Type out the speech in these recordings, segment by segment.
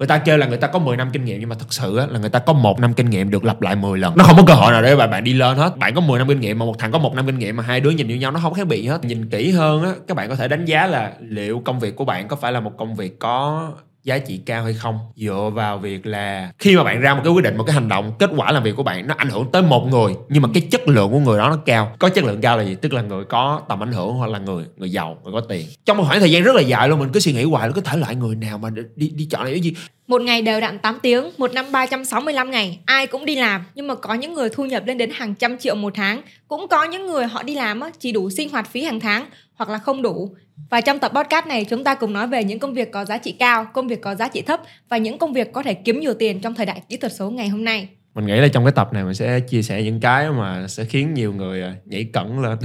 người ta kêu là người ta có 10 năm kinh nghiệm nhưng mà thật sự á, là người ta có một năm kinh nghiệm được lặp lại 10 lần. Nó không có cơ hội nào để bạn bạn đi lên hết. Bạn có 10 năm kinh nghiệm mà một thằng có một năm kinh nghiệm mà hai đứa nhìn như nhau nó không khác biệt hết. Nhìn kỹ hơn á các bạn có thể đánh giá là liệu công việc của bạn có phải là một công việc có giá trị cao hay không. Dựa vào việc là khi mà bạn ra một cái quyết định một cái hành động kết quả làm việc của bạn nó ảnh hưởng tới một người nhưng mà cái chất lượng của người đó nó cao. Có chất lượng cao là gì? Tức là người có tầm ảnh hưởng hoặc là người người giàu người có tiền. Trong một khoảng thời gian rất là dài luôn mình cứ suy nghĩ hoài là có thể loại người nào mà đi đi chọn này cái gì? Một ngày đều đặn 8 tiếng, một năm 365 ngày, ai cũng đi làm, nhưng mà có những người thu nhập lên đến hàng trăm triệu một tháng, cũng có những người họ đi làm á, chỉ đủ sinh hoạt phí hàng tháng hoặc là không đủ. Và trong tập podcast này chúng ta cùng nói về những công việc có giá trị cao, công việc có giá trị thấp và những công việc có thể kiếm nhiều tiền trong thời đại kỹ thuật số ngày hôm nay. mình nghĩ là trong cái tập này mình sẽ chia sẻ những cái mà sẽ khiến nhiều người à, nhảy cẫng lên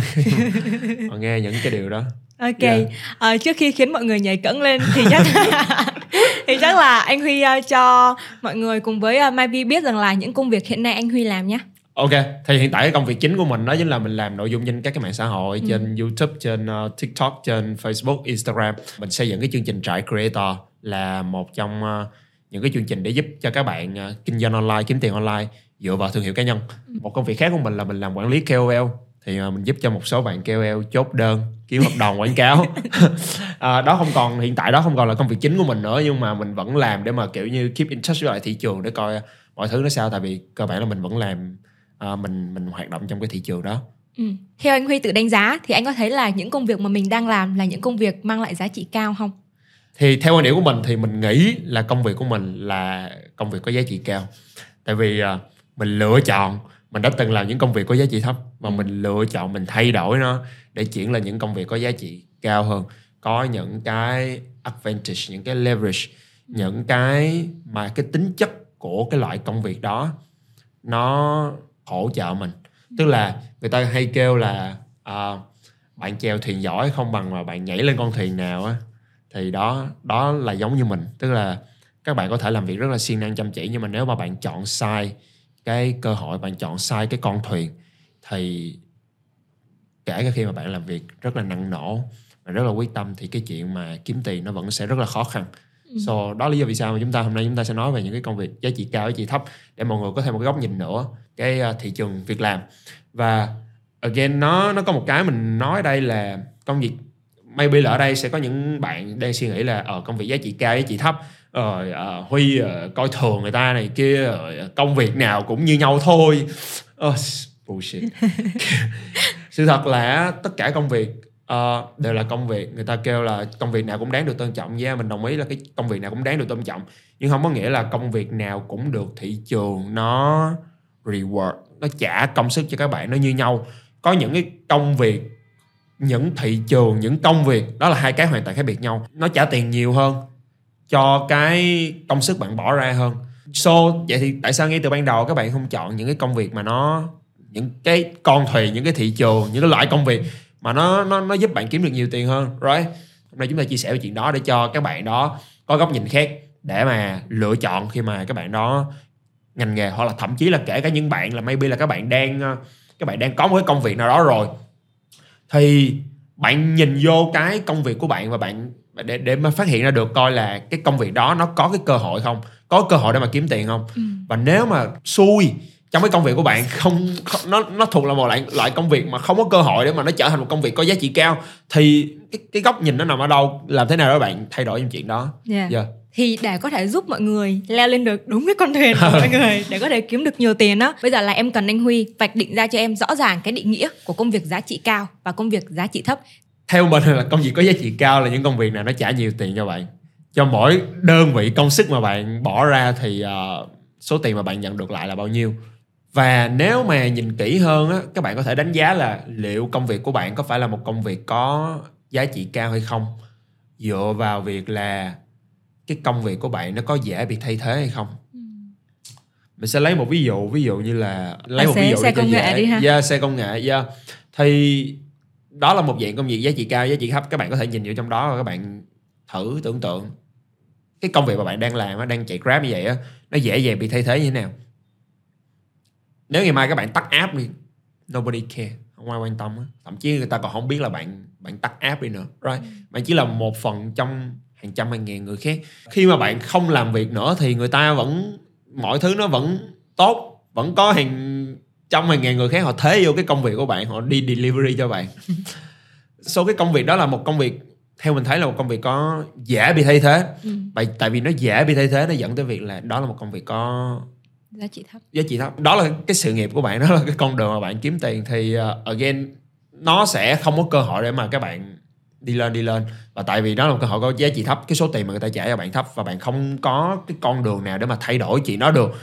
họ nghe những cái điều đó Ok, Yeah. Ờ, trước khi khiến mọi người nhảy cẫng lên thì chắc thì chắc là anh Huy ờ, cho mọi người cùng với uh, Mai Vi biết rằng là những công việc hiện nay anh Huy làm nhé. Ok, thì hiện tại cái công việc chính của mình đó chính là mình làm nội dung trên các cái mạng xã hội Ừ. trên YouTube, trên uh, TikTok, trên Facebook, Instagram. Mình xây dựng cái chương trình trại creator là một trong uh, những cái chương trình để giúp cho các bạn uh, kinh doanh online, kiếm tiền online dựa vào thương hiệu cá nhân. Ừ. Một công việc khác của mình là mình làm quản lý KOL thì uh, mình giúp cho một số bạn KOL chốt đơn ký hợp đồng quảng cáo à, đó không còn hiện tại đó không còn là công việc chính của mình nữa nhưng mà mình vẫn làm để mà kiểu như keep in touch với lại thị trường để coi mọi thứ nó sao tại vì cơ bản là mình vẫn làm à, mình mình hoạt động trong cái thị trường đó Ừ. Theo anh Huy tự đánh giá thì anh có thấy là những công việc mà mình đang làm là những công việc mang lại giá trị cao không? thì theo quan điểm của mình thì mình nghĩ là công việc của mình là công việc có giá trị cao tại vì à, mình lựa chọn mình đã từng làm những công việc có giá trị thấp và mình lựa chọn mình thay đổi nó để chuyển lên những công việc có giá trị cao hơn có những cái advantage những cái leverage những cái mà cái tính chất của cái loại công việc đó nó hỗ trợ mình. Tức là người ta hay kêu là à, bạn chèo thuyền giỏi không bằng mà bạn nhảy lên con thuyền nào á. Thì đó đó là giống như mình. Tức là các bạn có thể làm việc rất là siêng năng chăm chỉ nhưng mà nếu mà bạn chọn sai cái cơ hội bạn chọn sai cái con thuyền thì kể cả khi mà bạn làm việc rất là năng nổ và rất là quyết tâm thì cái chuyện mà kiếm tiền nó vẫn sẽ rất là khó khăn. So đó là lý do vì sao mà chúng ta hôm nay chúng ta sẽ nói về những cái công việc giá trị cao giá trị thấp để mọi người có thêm một cái góc nhìn nữa cái uh, thị trường việc làm. Và again nó nó có một cái mình nói ở đây là công việc maybe là ở đây sẽ có những bạn đang suy nghĩ là ở công việc giá trị cao giá trị thấp rồi ờ, huy ờ, coi thường người ta này kia rồi ờ, công việc nào cũng như nhau thôi. Ờ, bullshit. Sự thật là tất cả công việc ờ, đều là công việc. Người ta kêu là công việc nào cũng đáng được tôn trọng. Yeah mình đồng ý là cái công việc nào cũng đáng được tôn trọng. Nhưng không có nghĩa là công việc nào cũng được thị trường nó reward. Nó trả công sức cho các bạn, nó như nhau. Có những cái công việc, những thị trường, những công việc, đó là hai cái hoàn toàn khác biệt nhau. Nó trả tiền nhiều hơn, cho cái công sức bạn bỏ ra hơn. So, vậy thì tại sao ngay từ ban đầu các bạn không chọn những cái công việc mà nó, những cái con thuyền, những cái thị trường, những cái loại công việc mà nó nó nó giúp bạn kiếm được nhiều tiền hơn, right? Hôm nay chúng ta chia sẻ về chuyện đó để cho các bạn đó có góc nhìn khác để mà lựa chọn khi mà các bạn đó ngành nghề hoặc là thậm chí là kể cả những bạn là maybe là các bạn đang ờ, các bạn đang có một cái công việc nào đó rồi thì bạn nhìn vô cái công việc của bạn và bạn để để mà phát hiện ra được coi là cái công việc đó nó có cái cơ hội không? Có cơ hội để mà kiếm tiền không? Và nếu mà xui trong cái công việc của bạn không, không nó nó thuộc là một loại loại công việc mà không có cơ hội để mà nó trở thành một công việc có giá trị cao thì cái cái góc nhìn nó nằm ở đâu? Làm thế nào để bạn thay đổi những chuyện đó? Yeah. yeah. Thì để có thể giúp mọi người leo lên được đúng cái con thuyền của mọi người để có thể kiếm được nhiều tiền đó. Bây giờ là em cần anh Huy vạch định ra cho em rõ ràng cái định nghĩa của công việc giá trị cao và công việc giá trị thấp. theo mình là công việc có giá trị cao là những công việc nào nó trả nhiều tiền cho bạn cho mỗi đơn vị công sức mà bạn bỏ ra thì ờ, số tiền mà bạn nhận được lại là bao nhiêu và nếu mà nhìn kỹ hơn á các bạn có thể đánh giá là liệu công việc của bạn có phải là một công việc có giá trị cao hay không dựa vào việc là cái công việc của bạn nó có dễ bị thay thế hay không mình sẽ lấy một ví dụ ví dụ như là lấy À, một xe- ví dụ xe công nghệ dễ. đi ha. Yeah, xe công nghệ yeah. thì đó là một dạng công việc giá trị cao giá trị thấp các bạn có thể nhìn vô trong đó và các bạn thử tưởng tượng cái công việc mà bạn đang làm đang chạy grab như vậy á nó dễ dàng bị thay thế như thế nào nếu ngày mai các bạn tắt app đi nobody care không ai quan tâm á. thậm chí người ta còn không biết là bạn bạn tắt app đi nữa right bạn chỉ là một phần trong hàng trăm hàng ngàn người khác. Khi mà bạn không làm việc nữa thì người ta vẫn mọi thứ nó vẫn tốt vẫn có hàng trăm hàng ngàn người khác họ thế vô cái công việc của bạn họ đi delivery cho bạn. Số cái công việc đó là một công việc theo mình thấy là một công việc có dễ bị thay thế. Ừ. tại tại vì nó dễ bị thay thế nó dẫn tới việc là đó là một công việc có giá trị thấp. Giá trị thấp. Đó là cái sự nghiệp của bạn đó là cái con đường mà bạn kiếm tiền thì uh, again nó sẽ không có cơ hội để mà các bạn đi lên đi lên. Và tại vì đó là một cơ hội có giá trị thấp cái số tiền mà người ta trả cho bạn thấp và bạn không có cái con đường nào để mà thay đổi chuyện đó được.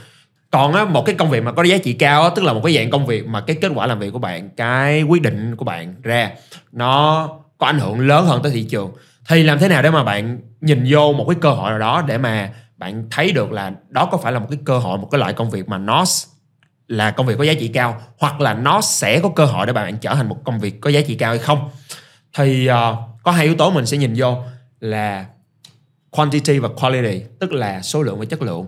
Còn á, một cái công việc mà có giá trị cao á, tức là một cái dạng công việc mà cái kết quả làm việc của bạn cái quyết định của bạn ra nó có ảnh hưởng lớn hơn tới thị trường. Thì làm thế nào để mà bạn nhìn vô một cái cơ hội nào đó để mà bạn thấy được là đó có phải là một cái cơ hội một cái loại công việc mà nó là công việc có giá trị cao hoặc là nó sẽ có cơ hội để bạn trở thành một công việc có giá trị cao hay không? Thì uh, có hai yếu tố mình sẽ nhìn vô là quantity và quality tức là số lượng và chất lượng.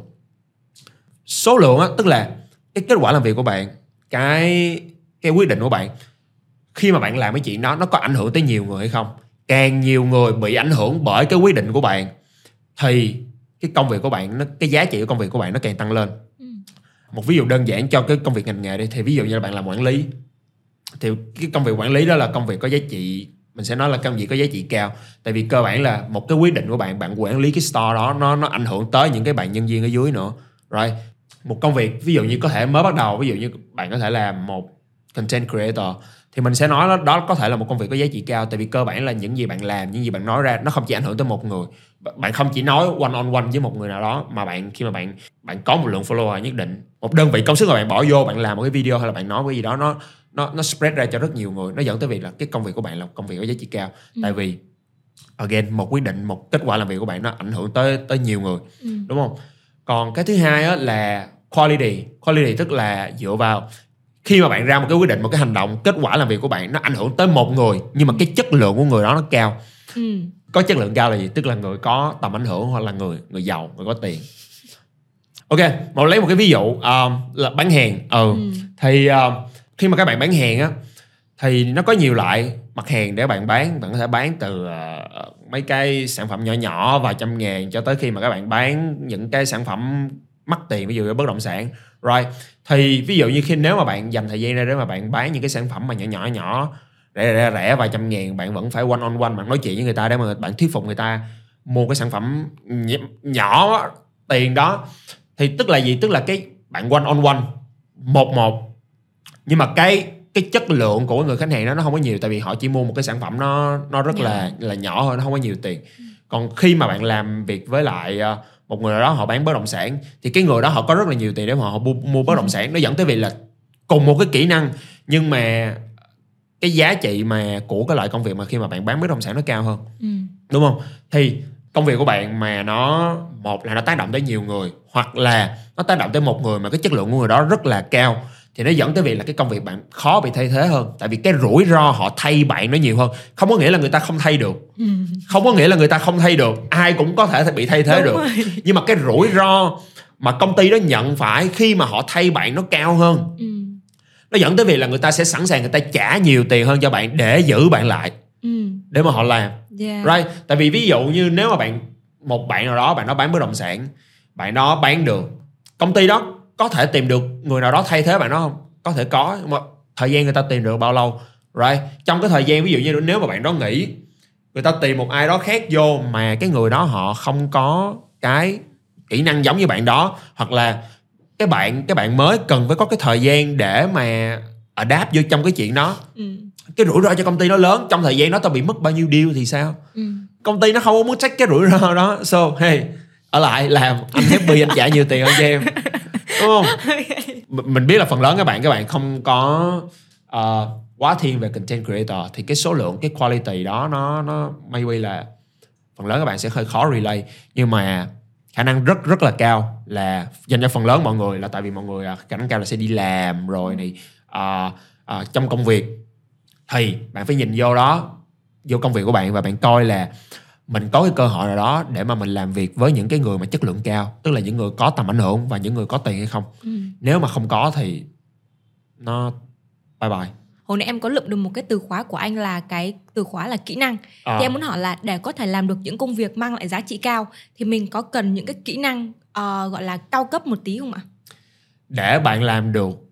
Số lượng á tức là cái kết quả làm việc của bạn cái cái quyết định của bạn. Khi mà bạn làm cái chuyện đó nó có ảnh hưởng tới nhiều người hay không? Càng nhiều người bị ảnh hưởng bởi cái quyết định của bạn thì cái công việc của bạn nó cái giá trị của công việc của bạn nó càng tăng lên. Ừ. một ví dụ đơn giản cho cái công việc ngành nghề đi thì ví dụ như là bạn làm quản lý. Thì cái công việc quản lý đó là công việc có giá trị mình sẽ nói là công việc có giá trị cao. Tại vì cơ bản là một cái quyết định của bạn bạn quản lý cái store đó, nó nó ảnh hưởng tới những cái bạn nhân viên ở dưới nữa. Rồi, một công việc, ví dụ như có thể mới bắt đầu, ví dụ như bạn có thể làm một content creator thì mình sẽ nói đó, đó có thể là một công việc có giá trị cao tại vì cơ bản là những gì bạn làm những gì bạn nói ra nó không chỉ ảnh hưởng tới một người. Bạn không chỉ nói one on one với một người nào đó mà bạn khi mà bạn bạn có một lượng follower nhất định một đơn vị công sức mà bạn bỏ vô bạn làm một cái video hay là bạn nói cái gì đó nó nó nó spread ra cho rất nhiều người. Nó dẫn tới việc là cái công việc của bạn là công việc có giá trị cao. Ừ. tại vì again một quyết định một kết quả làm việc của bạn nó ảnh hưởng tới tới nhiều người. Ừ. đúng không? Còn cái thứ hai á, là quality. Quality tức là dựa vào khi mà bạn ra một cái quyết định một cái hành động kết quả làm việc của bạn nó ảnh hưởng tới một người nhưng mà cái chất lượng của người đó nó cao. Ừ. có chất lượng cao là gì? Tức là người có tầm ảnh hưởng hoặc là người người giàu người có tiền. Ok một lấy một cái ví dụ um, là bán hàng. Ừ, ừ. thì uh, khi mà các bạn bán hàng á thì nó có nhiều loại mặt hàng để bạn bán. Bạn có thể bán từ uh, mấy cái sản phẩm nhỏ nhỏ vài trăm ngàn cho tới khi mà các bạn bán những cái sản phẩm mắc tiền ví dụ như bất động sản rồi thì ví dụ như khi nếu mà bạn dành thời gian ra để mà bạn bán những cái sản phẩm mà nhỏ nhỏ nhỏ rẻ rẻ rẻ vài trăm ngàn bạn vẫn phải one on one bạn nói chuyện với người ta để mà bạn thuyết phục người ta mua cái sản phẩm nhỏ tiền đó. Thì tức là gì? Tức là cái bạn one on one một một. Nhưng mà cái cái chất lượng của người khách hàng đó nó không có nhiều tại vì họ chỉ mua một cái sản phẩm nó nó rất là là nhỏ thôi nó không có nhiều tiền. Còn khi mà bạn làm việc với lại uh, một người nào đó họ bán bất động sản thì cái người đó họ có rất là nhiều tiền để mà họ mua, mua bất động sản. Nó dẫn tới việc là cùng một cái kỹ năng nhưng mà cái giá trị mà của cái loại công việc mà khi mà bạn bán bất động sản nó cao hơn. Ừ. đúng không? Thì công việc của bạn mà nó một là nó tác động tới nhiều người hoặc là nó tác động tới một người mà cái chất lượng của người đó rất là cao thì nó dẫn tới việc là cái công việc bạn khó bị thay thế hơn. Tại vì cái rủi ro họ thay bạn nó nhiều hơn. Không có nghĩa là người ta không thay được. Không có nghĩa là người ta không thay được. Ai cũng có thể bị thay thế Đúng được. rồi. nhưng mà cái rủi ro mà công ty đó nhận phải khi mà họ thay bạn nó cao hơn. Ừ. nó dẫn tới việc là người ta sẽ sẵn sàng người ta trả nhiều tiền hơn cho bạn để giữ bạn lại. Ừ. để mà họ làm. Yeah. right? Tại vì ví dụ như nếu mà bạn một bạn nào đó bạn đó bán bất động sản bạn đó bán được công ty đó có thể tìm được người nào đó thay thế bạn đó không? Có thể có nhưng mà thời gian người ta tìm được bao lâu? Right. Trong cái thời gian ví dụ như nếu mà bạn đó nghỉ người ta tìm một ai đó khác vô mà cái người đó họ không có cái kỹ năng giống như bạn đó hoặc là cái bạn cái bạn mới cần phải có cái thời gian để mà adapt vô trong cái chuyện đó. Ừ. cái rủi ro cho công ty nó lớn trong thời gian đó tao bị mất bao nhiêu deal thì sao? Ừ. công ty nó không muốn trách cái rủi ro đó. So hey ở lại làm anh happy anh trả nhiều tiền hơn cho em đúng không? Mình biết là phần lớn các bạn các bạn không có uh, quá thiên về content creator thì cái số lượng cái quality đó nó nó maybe là phần lớn các bạn sẽ hơi khó relay. Nhưng mà khả năng rất rất là cao là dành cho phần lớn mọi người là tại vì mọi người uh, khả năng cao là sẽ đi làm rồi này uh, uh, trong công việc. Thì bạn phải nhìn vô đó vô công việc của bạn và bạn coi là mình có cái cơ hội nào đó để mà mình làm việc với những cái người mà chất lượng cao tức là những người có tầm ảnh hưởng và những người có tiền hay không? Ừ. nếu mà không có thì nó bye bye. Hồi nãy em có lượm được một cái từ khóa của anh là cái từ khóa là kỹ năng. Ờ. thì em muốn hỏi là để có thể làm được những công việc mang lại giá trị cao thì mình có cần những cái kỹ năng ờ, gọi là cao cấp một tí không ạ? Để bạn làm được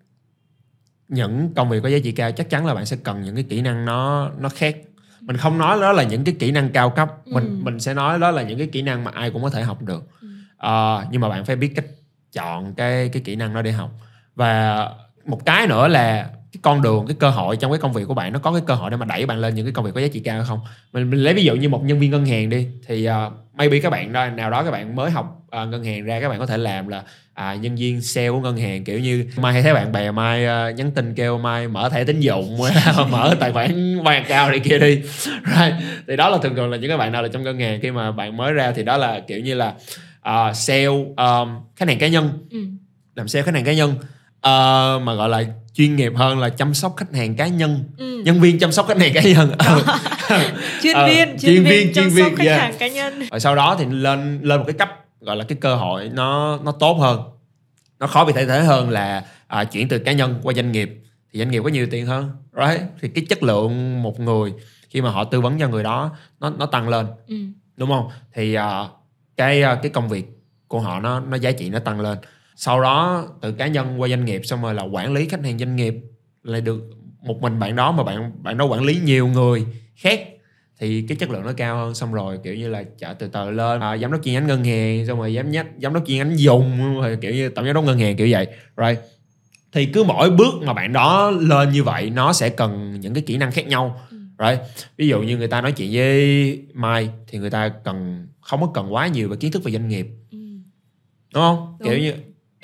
những công việc có giá trị cao chắc chắn là bạn sẽ cần những cái kỹ năng nó nó khác mình không nói đó là những cái kỹ năng cao cấp mình Ừ. mình sẽ nói đó là những cái kỹ năng mà ai cũng có thể học được Ừ. Ờ, nhưng mà bạn phải biết cách chọn cái cái kỹ năng đó để học và một cái nữa là con đường cái cơ hội trong cái công việc của bạn nó có cái cơ hội để mà đẩy bạn lên những cái công việc có giá trị cao hay không mình, mình lấy ví dụ như một nhân viên ngân hàng đi thì uh, maybe các bạn đó nào đó các bạn mới học uh, ngân hàng ra các bạn có thể làm là à, nhân viên sale của ngân hàng kiểu như mai hay thấy bạn bè mai ờ, nhắn tin kêu mai mở thẻ tín dụng mở tài khoản vay cao này kia đi right. thì đó là thường thường là những cái bạn nào là trong ngân hàng khi mà bạn mới ra thì đó là kiểu như là ờ, sale um, khách hàng cá nhân ừ. làm sale khách hàng cá nhân Ờ, mà gọi là chuyên nghiệp hơn là chăm sóc khách hàng cá nhân. Ừ. nhân viên chăm sóc khách hàng cá nhân. Ừ. chuyên Ờ, viên chuyên viên, chăm chuyên sóc viên, khách yeah. hàng cá nhân. Rồi sau đó thì lên lên một cái cấp gọi là cái cơ hội nó nó tốt hơn. Nó khó bị thay thế hơn là à, chuyển từ cá nhân qua doanh nghiệp. Thì doanh nghiệp có nhiều tiền hơn right? Thì cái chất lượng một người khi mà họ tư vấn cho người đó nó nó tăng lên. Ừ. đúng không? Thì à, cái à, cái công việc của họ nó nó giá trị nó tăng lên sau đó từ cá nhân qua doanh nghiệp xong rồi là quản lý khách hàng doanh nghiệp lại được một mình bạn đó mà bạn bạn đó quản lý nhiều người khác thì cái chất lượng nó cao hơn xong rồi kiểu như là chợ từ từ lên à, giám đốc chi nhánh ngân hàng xong rồi giám nhách giám đốc chi nhánh dùng rồi kiểu như tổng giám đốc ngân hàng kiểu vậy right thì cứ mỗi bước mà bạn đó lên như vậy nó sẽ cần những cái kỹ năng khác nhau Ừ. right ví dụ như người ta nói chuyện với mai thì người ta cần không có cần quá nhiều về kiến thức về doanh nghiệp Ừ. đúng không Đúng. kiểu như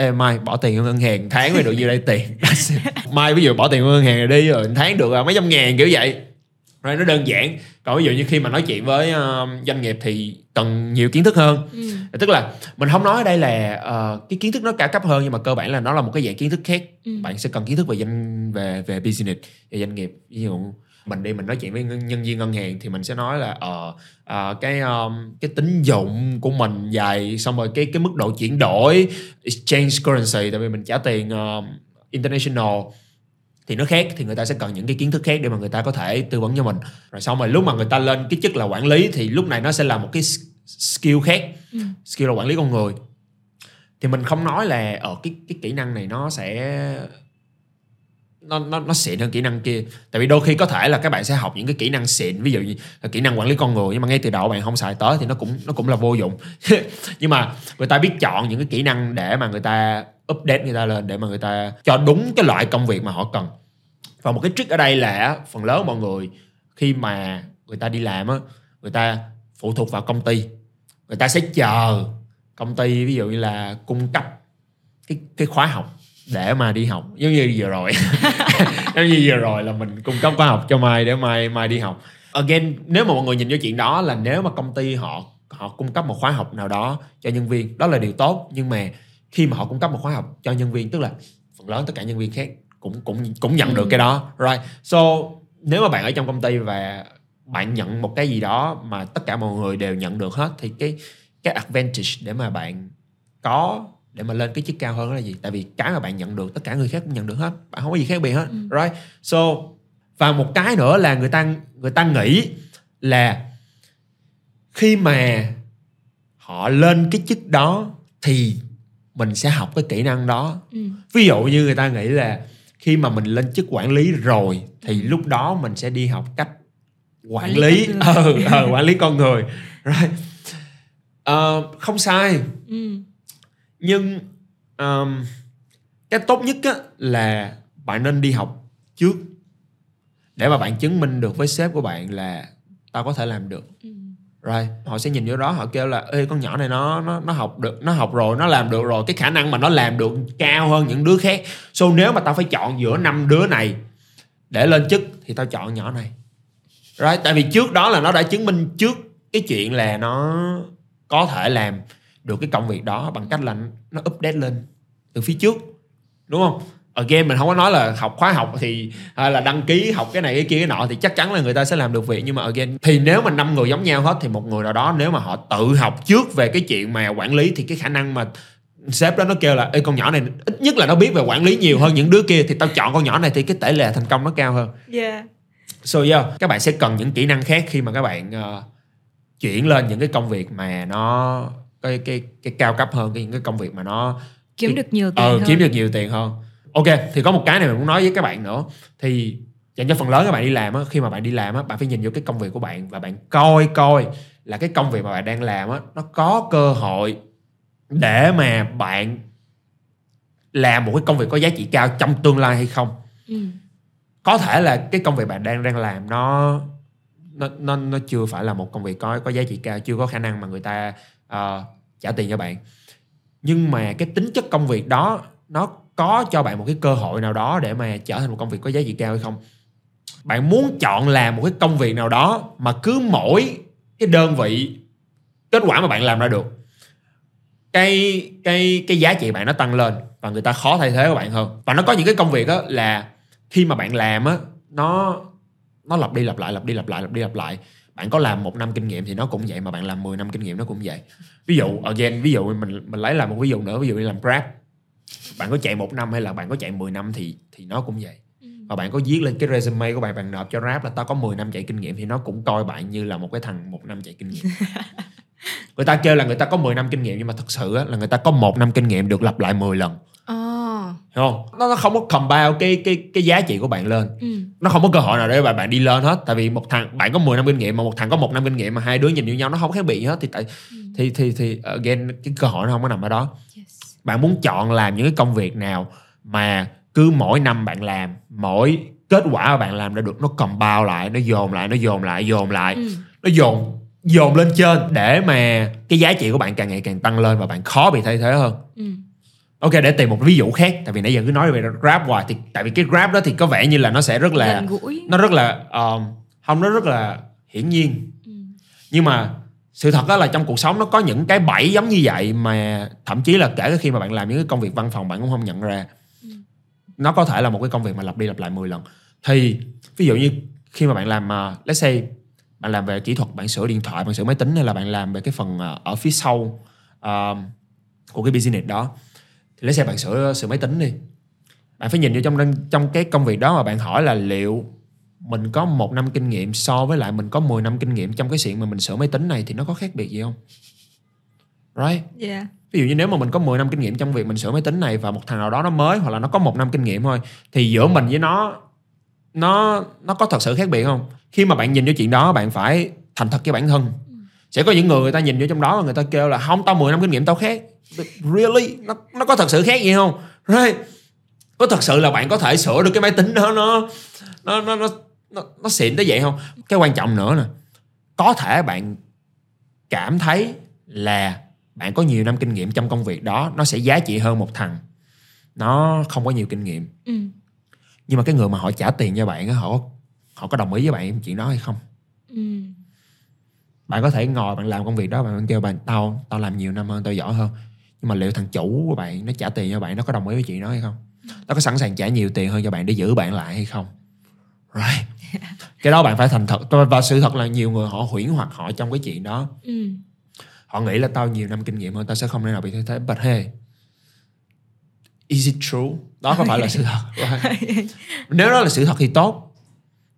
Ê Mai bỏ tiền vô ngân hàng tháng mới được nhiêu đây? Tiền. Mai ví dụ bỏ tiền vô ngân hàng rồi đi rồi tháng được à, mấy trăm ngàn kiểu vậy. Rồi nó đơn giản. Còn ví dụ như khi mà nói chuyện với ờ, doanh nghiệp thì cần nhiều kiến thức hơn. Ừ. tức là mình không nói ở đây là ờ, cái kiến thức nó cao cấp hơn nhưng mà cơ bản là nó là một cái dạng kiến thức khác. Ừ. bạn sẽ cần kiến thức về doanh về về business về doanh nghiệp. Ví dụ mình đi mình nói chuyện với nhân viên ngân hàng thì mình sẽ nói là ờ ờ, cái um, cái tín dụng của mình dài xong rồi cái cái mức độ chuyển đổi exchange currency tại vì mình trả tiền um, international. Thì nó khác thì người ta sẽ cần những cái kiến thức khác để mà người ta có thể tư vấn cho mình. Rồi xong rồi lúc mà người ta lên cái chức là quản lý thì lúc này nó sẽ là một cái skill khác. Ừ. skill là quản lý con người. Thì mình không nói là ở cái cái kỹ năng này nó sẽ nó nó nó xịn hơn kỹ năng kia. Tại vì đôi khi có thể là các bạn sẽ học những cái kỹ năng xịn, ví dụ như là kỹ năng quản lý con người, nhưng mà ngay từ đầu bạn không xài tới thì nó cũng nó cũng là vô dụng. Nhưng mà người ta biết chọn những cái kỹ năng để mà người ta update người ta lên, để mà người ta cho đúng cái loại công việc mà họ cần. Và một cái trick ở đây là phần lớn mọi người, khi mà người ta đi làm á, người ta phụ thuộc vào công ty. Người ta sẽ chờ công ty, ví dụ như là cung cấp cái cái khóa học để mà đi học. Giống như vừa rồi. Giống như vừa rồi là mình cung cấp khóa học cho mai để mai mai đi học. Again nếu mà mọi người nhìn vô chuyện đó là nếu mà công ty họ họ cung cấp một khóa học nào đó cho nhân viên đó là điều tốt. Nhưng mà khi mà họ cung cấp một khóa học cho nhân viên tức là phần lớn tất cả nhân viên khác cũng cũng cũng nhận được Ừ. cái đó. Right. So nếu mà bạn ở trong công ty và bạn nhận một cái gì đó mà tất cả mọi người đều nhận được hết thì cái cái advantage để mà bạn có để mà lên cái chức cao hơn đó là gì? Tại vì cái mà bạn nhận được tất cả người khác cũng nhận được hết. Bạn không có gì khác biệt hết. Ừ. right? So và một cái nữa là người ta người ta nghĩ là khi mà họ lên cái chức đó thì mình sẽ học cái kỹ năng đó. Ừ. ví dụ như người ta nghĩ là khi mà mình lên chức quản lý rồi thì lúc đó mình sẽ đi học cách quản Quản lý lý. ờ ờ, quản lý con người. Right. Ờ, không sai. Ừ. nhưng um, cái tốt nhất á, là bạn nên đi học trước. Để mà bạn chứng minh được với sếp của bạn là tao có thể làm được. Ừ. rồi họ sẽ nhìn vô đó họ kêu là ê con nhỏ này nó nó nó học được nó học rồi nó làm được rồi cái khả năng mà nó làm được cao hơn những đứa khác. So nếu mà tao phải chọn giữa năm đứa này để lên chức thì tao chọn nhỏ này. Rồi tại vì trước đó là nó đã chứng minh trước cái chuyện là nó có thể làm được cái công việc đó bằng cách là nó update lên từ phía trước đúng không? Again mình không có nói là học khóa học thì hay là đăng ký học cái này cái kia cái nọ thì chắc chắn là người ta sẽ làm được việc. Nhưng mà again thì nếu mà năm người giống nhau hết thì một người nào đó nếu mà họ tự học trước về cái chuyện mà quản lý thì cái khả năng mà sếp đó nó kêu là Ê, con nhỏ này ít nhất là nó biết về quản lý nhiều hơn những đứa kia thì tao chọn con nhỏ này thì cái tỷ lệ thành công nó cao hơn. Yeah. So yeah, các bạn sẽ cần những kỹ năng khác khi mà các bạn uh, chuyển lên những cái công việc mà nó cái cái cái cao cấp hơn cái những cái công việc mà nó kiếm được nhiều tiền ờ, hơn. kiếm được nhiều tiền hơn. Ok thì có một cái này mình muốn nói với các bạn nữa. Thì dành cho phần lớn các bạn đi làm á khi mà bạn đi làm á bạn phải nhìn vô cái công việc của bạn và bạn coi coi là cái công việc mà bạn đang làm á nó có cơ hội để mà bạn làm một cái công việc có giá trị cao trong tương lai hay không. Ừ. có thể là cái công việc bạn đang đang làm nó nó nó nó chưa phải là một công việc có có giá trị cao chưa có khả năng mà người ta uh, trả tiền cho bạn. Nhưng mà cái tính chất công việc đó nó có cho bạn một cái cơ hội nào đó để mà trở thành một công việc có giá trị cao hay không? Bạn muốn chọn làm một cái công việc nào đó mà cứ mỗi cái đơn vị kết quả mà bạn làm ra được cái cái cái giá trị bạn nó tăng lên và người ta khó thay thế của bạn hơn. Và nó có những cái công việc đó là khi mà bạn làm á nó nó lặp đi lặp lại lặp đi lặp lại lặp đi lặp lại bạn có làm một năm kinh nghiệm thì nó cũng vậy mà bạn làm 10 năm kinh nghiệm nó cũng vậy ví dụ again ví dụ mình mình lấy làm một ví dụ nữa ví dụ như làm grab bạn có chạy một năm hay là bạn có chạy 10 năm thì thì nó cũng vậy Ừ. và bạn có viết lên cái resume của bạn bạn nộp cho Grab là tao có 10 năm chạy kinh nghiệm thì nó cũng coi bạn như là một cái thằng một năm chạy kinh nghiệm người ta kêu là người ta có 10 năm kinh nghiệm nhưng mà thật sự là người ta có một năm kinh nghiệm được lặp lại 10 lần. Hiểu không nó, nó không có compound cái cái cái giá trị của bạn lên ừ. nó không có cơ hội nào để bạn bạn đi lên hết tại vì một thằng bạn có 10 năm kinh nghiệm mà một thằng có một năm kinh nghiệm mà hai đứa nhìn như nhau nó không khác biệt hết thì tại Ừ. thì thì thì again cái cơ hội nó không có nằm ở đó yes. bạn muốn chọn làm những cái công việc nào mà cứ mỗi năm bạn làm mỗi kết quả mà bạn làm ra được nó compound lại nó dồn lại nó dồn lại dồn lại ừ. nó dồn dồn lên trên để mà cái giá trị của bạn càng ngày càng tăng lên và bạn khó bị thay thế hơn Ừ. ok để tìm một ví dụ khác. Tại vì nãy giờ cứ nói về grab hoài. Thì tại vì cái grab đó thì có vẻ như là nó sẽ rất là nó rất là um, không nó rất là hiển nhiên. Ừ. nhưng mà sự thật đó là trong cuộc sống nó có những cái bẫy giống như vậy mà thậm chí là kể cả khi mà bạn làm những cái công việc văn phòng bạn cũng không nhận ra. Ừ. nó có thể là một cái công việc mà lặp đi lặp lại 10 lần. Thì ví dụ như khi mà bạn làm uh, let's say bạn làm về kỹ thuật bạn sửa điện thoại bạn sửa máy tính hay là bạn làm về cái phần uh, ở phía sau um, của cái business đó thì let's say bạn sửa sửa máy tính đi bạn phải nhìn vô trong trong cái công việc đó mà bạn hỏi là liệu mình có một năm kinh nghiệm so với lại mình có 10 năm kinh nghiệm trong cái chuyện mà mình sửa máy tính này thì nó có khác biệt gì không? Right? yeah. Ví dụ như nếu mà mình có 10 năm kinh nghiệm trong việc mình sửa máy tính này và một thằng nào đó nó mới hoặc là nó có một năm kinh nghiệm thôi thì giữa mình với nó nó nó có thật sự khác biệt không? Khi mà bạn nhìn vô chuyện đó bạn phải thành thật với bản thân. Sẽ có những người người ta nhìn vô trong đó và người ta kêu là không tao 10 năm kinh nghiệm tao khác. Really? Nó nó có thật sự khác gì không? Right? Có thật sự là bạn có thể sửa được cái máy tính đó nó nó nó nó nó, nó xịn tới vậy không? Cái quan trọng nữa nè. Có thể bạn cảm thấy là bạn có nhiều năm kinh nghiệm trong công việc đó nó sẽ giá trị hơn một thằng nó không có nhiều kinh nghiệm Ừ. nhưng mà cái người mà họ trả tiền cho bạn á họ họ có đồng ý với bạn chuyện đó hay không Ừ. bạn có thể ngồi bạn làm công việc đó bạn kêu bạn tao tao làm nhiều năm hơn tao giỏi hơn. Nhưng mà liệu thằng chủ của bạn nó trả tiền cho bạn nó có đồng ý với chuyện đó hay không? Nó có sẵn sàng trả nhiều tiền hơn cho bạn để giữ bạn lại hay không? Right. Cái đó bạn phải thành thật. Và sự thật là nhiều người họ huyễn hoặc họ trong cái chuyện đó. Ừ. họ nghĩ là tao nhiều năm kinh nghiệm hơn tao sẽ không thể nào bị thay thế. But hey is it true? Đó có phải là sự thật Right. nếu đó là sự thật thì tốt.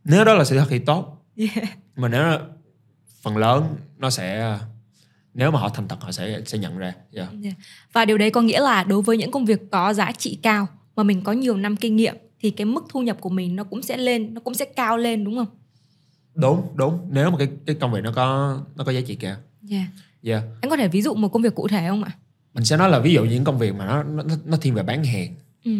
Nếu đó là sự thật thì tốt. Yeah. mà nếu phần lớn nó sẽ nếu mà họ thành thật họ sẽ sẽ nhận ra yeah. Yeah. Và điều đấy có nghĩa là đối với những công việc có giá trị cao mà mình có nhiều năm kinh nghiệm thì cái mức thu nhập của mình nó cũng sẽ lên, nó cũng sẽ cao lên đúng không? đúng đúng nếu mà cái cái công việc nó có nó có giá trị cao Yeah. yeah. Anh có thể ví dụ một công việc cụ thể không ạ? mình sẽ nói là ví dụ những công việc mà nó nó, nó thiên về bán hàng Ừ.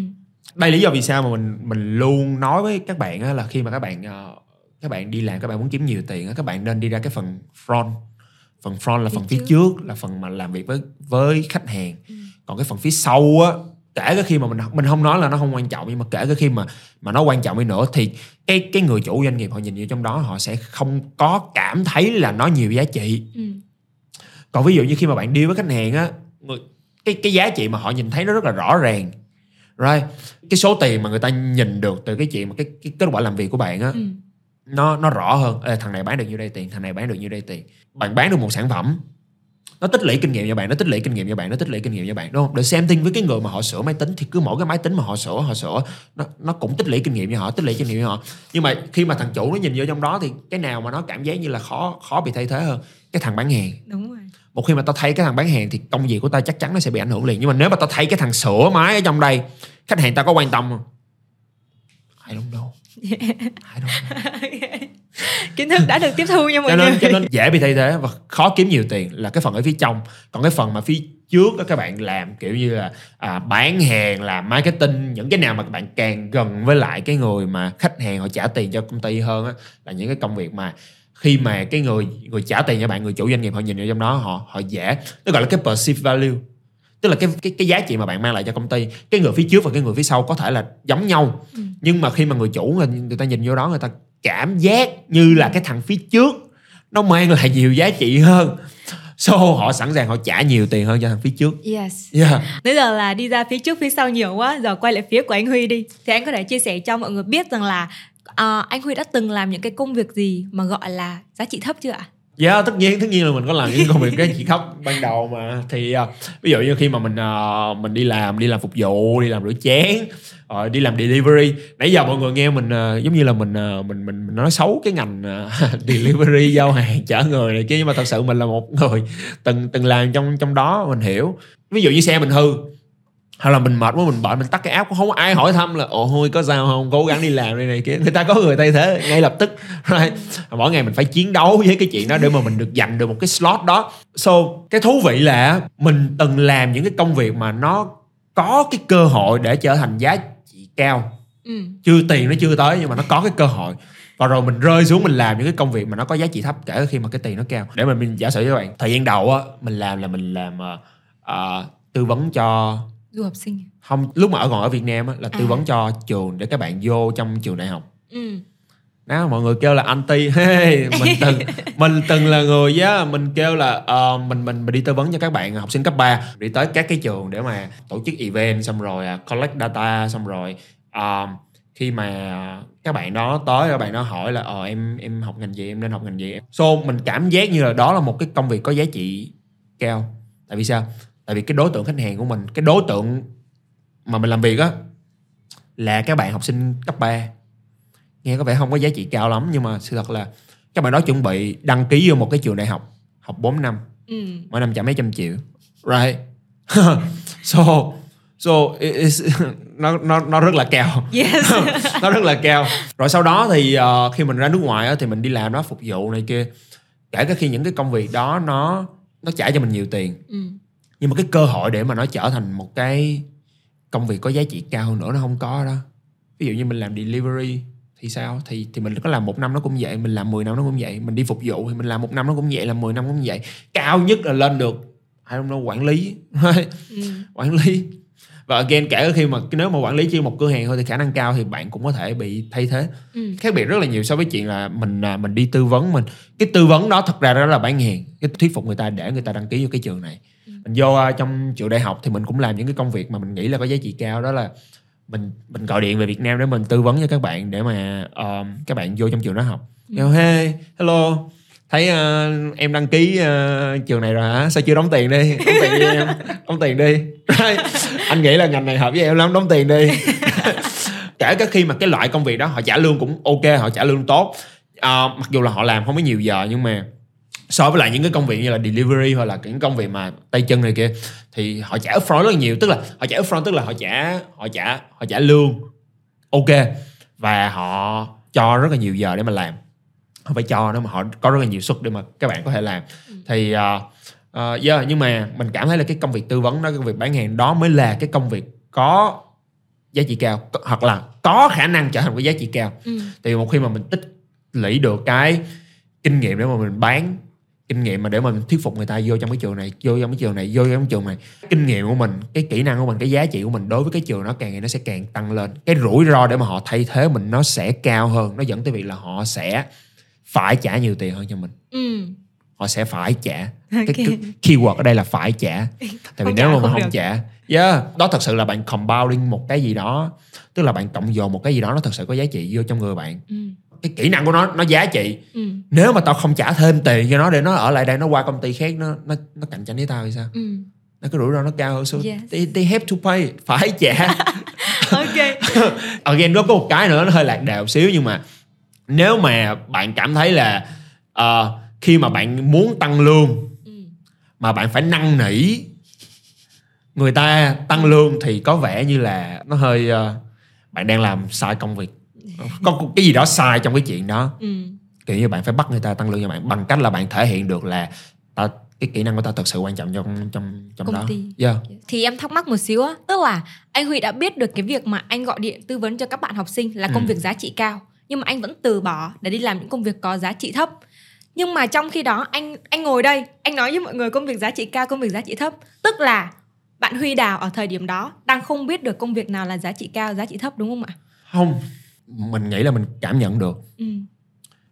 đây lý do vì sao mà mình mình luôn nói với các bạn là khi mà các bạn ờ, các bạn đi làm các bạn muốn kiếm nhiều tiền á, các bạn nên đi ra cái phần front phần front là Phía phần phía trước. là phần mà làm việc với với khách hàng Ừ. còn cái phần phía sau á kể cả khi mà mình mình không nói là nó không quan trọng nhưng mà kể cả khi mà mà nó quan trọng đi nữa thì cái cái người chủ doanh nghiệp họ nhìn vô trong đó họ sẽ không có cảm thấy là nó nhiều giá trị Ừ. còn ví dụ như khi mà bạn deal với khách hàng á người, cái cái giá trị mà họ nhìn thấy nó rất là rõ ràng right cái số tiền mà người ta nhìn được từ cái chuyện mà cái, cái kết quả làm việc của bạn á Ừ. nó nó rõ hơn. Ê, thằng này bán được nhiêu đây tiền? Thằng này bán được nhiêu đây tiền? Bạn bán được một sản phẩm. Nó tích lũy kinh nghiệm cho bạn nó tích lũy kinh nghiệm cho bạn nó tích lũy kinh nghiệm cho bạn đúng không? The same thing với cái người mà họ sửa máy tính thì cứ mỗi cái máy tính mà họ sửa họ sửa nó nó cũng tích lũy kinh nghiệm cho họ tích lũy kinh nghiệm cho họ. Nhưng mà khi mà thằng chủ nó nhìn vô trong đó thì cái nào mà nó cảm giác như là khó khó bị thay thế hơn? Cái thằng bán hàng. Đúng rồi. Một khi mà tao thấy cái thằng bán hàng thì công việc của tao chắc chắn nó sẽ bị ảnh hưởng liền. Nhưng mà nếu mà tao thấy cái thằng sửa máy ở trong đây khách hàng tao có quan tâm không? I don't know I don't know. Kiến thức đã được tiếp thu nha mọi cho người. nên cho nên dễ bị thay thế và khó kiếm nhiều tiền là cái phần ở phía trong. Còn cái phần mà phía trước đó các bạn làm kiểu như là à, bán hàng làm marketing những cái nào mà các bạn càng gần với lại cái người mà khách hàng họ trả tiền cho công ty hơn á là những cái công việc mà khi mà cái người người trả tiền cho bạn người chủ doanh nghiệp họ nhìn vào trong đó họ họ dễ. Nó gọi là cái perceived value tức là cái cái cái giá trị mà bạn mang lại cho công ty cái người phía trước và cái người phía sau có thể là giống nhau Ừ. nhưng mà khi mà người chủ người, người ta nhìn vô đó người ta cảm giác như là cái thằng phía trước nó mang lại nhiều giá trị hơn so họ sẵn sàng họ trả nhiều tiền hơn cho thằng phía trước yes yeah. Bây giờ là đi ra phía trước phía sau nhiều quá Giờ quay lại phía của anh Huy đi Thì anh có thể chia sẻ cho mọi người biết rằng là à, Anh Huy đã từng làm những cái công việc gì Mà gọi là giá trị thấp chưa ạ? Dạ tất nhiên tất nhiên là mình có làm những công việc cái chỉ khóc ban đầu mà. Thì uh, ví dụ như khi mà mình uh, mình đi làm đi làm phục vụ đi làm rửa chén uh, đi làm delivery. Nãy giờ mọi người nghe mình uh, giống như là mình uh, mình mình mình nói xấu cái ngành uh, delivery giao hàng chở người này kia nhưng mà thật sự mình là một người từng từng làm trong trong đó mình hiểu. Ví dụ như xe mình hư hoặc là mình mệt quá mình bệnh mình tắt cái áo cũng không có ai hỏi thăm là ồ hôi có sao không? Cố gắng đi làm đây này kia. Người ta có người thay thế ngay lập tức right? mỗi ngày mình phải chiến đấu với cái chuyện đó để mà mình được giành được một cái slot đó. So cái thú vị là mình từng làm những cái công việc mà nó có cái cơ hội để trở thành giá trị cao. Ừ. chưa tiền nó chưa tới nhưng mà nó có cái cơ hội. Và rồi mình rơi xuống mình làm những cái công việc mà nó có giá trị thấp kể khi mà cái tiền nó cao. Để mà mình giả sử với các bạn thời gian đầu á mình làm là mình làm ờ, tư vấn cho Du học sinh. Không lúc mà ở còn ở Việt Nam á, là tư À. vấn cho trường để các bạn vô trong trường đại học. Ừ. đó mọi người kêu là anti hey, mình từng mình từng là người á mình kêu là ờ, mình mình mình đi tư vấn cho các bạn học sinh cấp 3 đi tới các cái trường để mà tổ chức event xong rồi à, collect data xong rồi ờ, khi mà các bạn đó tới các bạn đó hỏi là ờ em em học ngành gì em nên học ngành gì. So mình cảm giác như là đó là một cái công việc có giá trị cao. Tại vì sao tại vì cái đối tượng khách hàng của mình cái đối tượng mà mình làm việc á là các bạn học sinh cấp 3 nghe có vẻ không có giá trị cao lắm nhưng mà sự thật là các bạn đó chuẩn bị đăng ký vô một cái trường đại học học 4 năm. Ừ. mỗi năm trả mấy trăm triệu. Right? So so nó nó nó rất là cao. Yes. Nó rất là cao. Rồi sau đó thì ờ, khi mình ra nước ngoài á, thì mình đi làm đó phục vụ này kia. Kể cả khi những cái công việc đó nó nó trả cho mình nhiều tiền. Ừ. nhưng mà cái cơ hội để mà nó trở thành một cái công việc có giá trị cao hơn nữa nó không có đó. Ví dụ như mình làm delivery thì sao? Thì thì mình có làm một năm nó cũng vậy mình làm 10 năm nó cũng vậy mình đi phục vụ thì mình làm một năm nó cũng vậy làm 10 năm cũng vậy. Cao nhất là lên được I don't know quản lý. Ừ. quản lý. Và again kể cả khi mà nếu mà quản lý chỉ một cửa hàng thôi thì khả năng cao thì bạn cũng có thể bị thay thế. Ừ. khác biệt rất là nhiều so với chuyện là mình à, mình đi tư vấn mình. Cái tư vấn đó thật ra đó là bán hàng. Cái thuyết phục người ta để người ta đăng ký vô cái trường này mình vô trong trường đại học thì mình cũng làm những cái công việc mà mình nghĩ là có giá trị cao đó là mình mình gọi điện về Việt Nam để mình tư vấn cho các bạn để mà um, các bạn vô trong trường đó học. Kêu hey hello. Thấy ờ, em đăng ký ờ, trường này rồi hả? Sao chưa đóng tiền đi? Đóng tiền đi em. Đóng tiền đi. Anh nghĩ là ngành này hợp với em lắm đóng tiền đi. Kể cả khi mà cái loại công việc đó họ trả lương cũng ok họ trả lương tốt. Ờ, mặc dù là họ làm không có nhiều giờ nhưng mà so với lại những cái công việc như là delivery hoặc là những công việc mà tay chân này kia thì họ trả upfront rất là nhiều. Tức là họ trả upfront tức là họ trả họ trả họ trả lương. Ok. Và họ cho rất là nhiều giờ để mà làm. Không phải cho nữa mà họ có rất là nhiều suất để mà các bạn có thể làm. Thì uh, uh, yeah, nhưng mà mình cảm thấy là cái công việc tư vấn đó cái việc bán hàng đó mới là cái công việc có giá trị cao hoặc là có khả năng trở thành một cái giá trị cao. Ừ. thì một khi mà mình tích lũy được cái kinh nghiệm để mà mình bán kinh nghiệm mà để mình thuyết phục người ta vô trong cái trường này vô trong cái trường này vô trong cái trường này. Kinh nghiệm của mình cái kỹ năng của mình cái giá trị của mình đối với cái trường đó càng ngày nó sẽ càng tăng lên. Cái rủi ro để mà họ thay thế mình nó sẽ cao hơn nó dẫn tới việc là họ sẽ phải trả nhiều tiền hơn cho mình. Ừ. họ sẽ phải trả. Ok. cái, cái keyword ở đây là phải trả. Tại vì Không nếu mà không mình không trả yeah, đó thật sự là bạn compounding một cái gì đó. Tức là bạn cộng dồn một cái gì đó nó thật sự có giá trị vô trong người bạn. Ừ. cái kỹ năng của nó nó giá trị. Ừ. Nếu mà tao không trả thêm tiền cho nó để nó ở lại đây nó qua công ty khác nó nó nó cạnh tranh với tao thì sao? Ừ. Nó cái rủi ro nó cao hơn so Yes. they, they have to pay phải trả. Ok. Again nó có một cái nữa nó hơi lạc một xíu nhưng mà nếu mà bạn cảm thấy là ờ, khi mà bạn muốn tăng lương ừ. mà bạn phải năn nỉ người ta tăng lương thì có vẻ như là nó hơi ờ, bạn đang làm sai công việc có cái gì đó sai trong cái chuyện đó. Ừ. Kiểu như bạn phải bắt người ta tăng lương cho bạn bằng cách là bạn thể hiện được là ta cái kỹ năng của ta thật sự quan trọng trong trong trong Công đó. ty. yeah. thì em thắc mắc một xíu á tức là anh Huy đã biết được cái việc mà anh gọi điện tư vấn cho các bạn học sinh là công Ừ. việc giá trị cao nhưng mà anh vẫn từ bỏ để đi làm những công việc có giá trị thấp. Nhưng mà trong khi đó anh anh ngồi đây anh nói với mọi người công việc giá trị cao công việc giá trị thấp. Tức là bạn Huy Đào ở thời điểm đó đang không biết được công việc nào là giá trị cao giá trị thấp đúng không ạ? Không mình nghĩ là mình cảm nhận được. Ừ.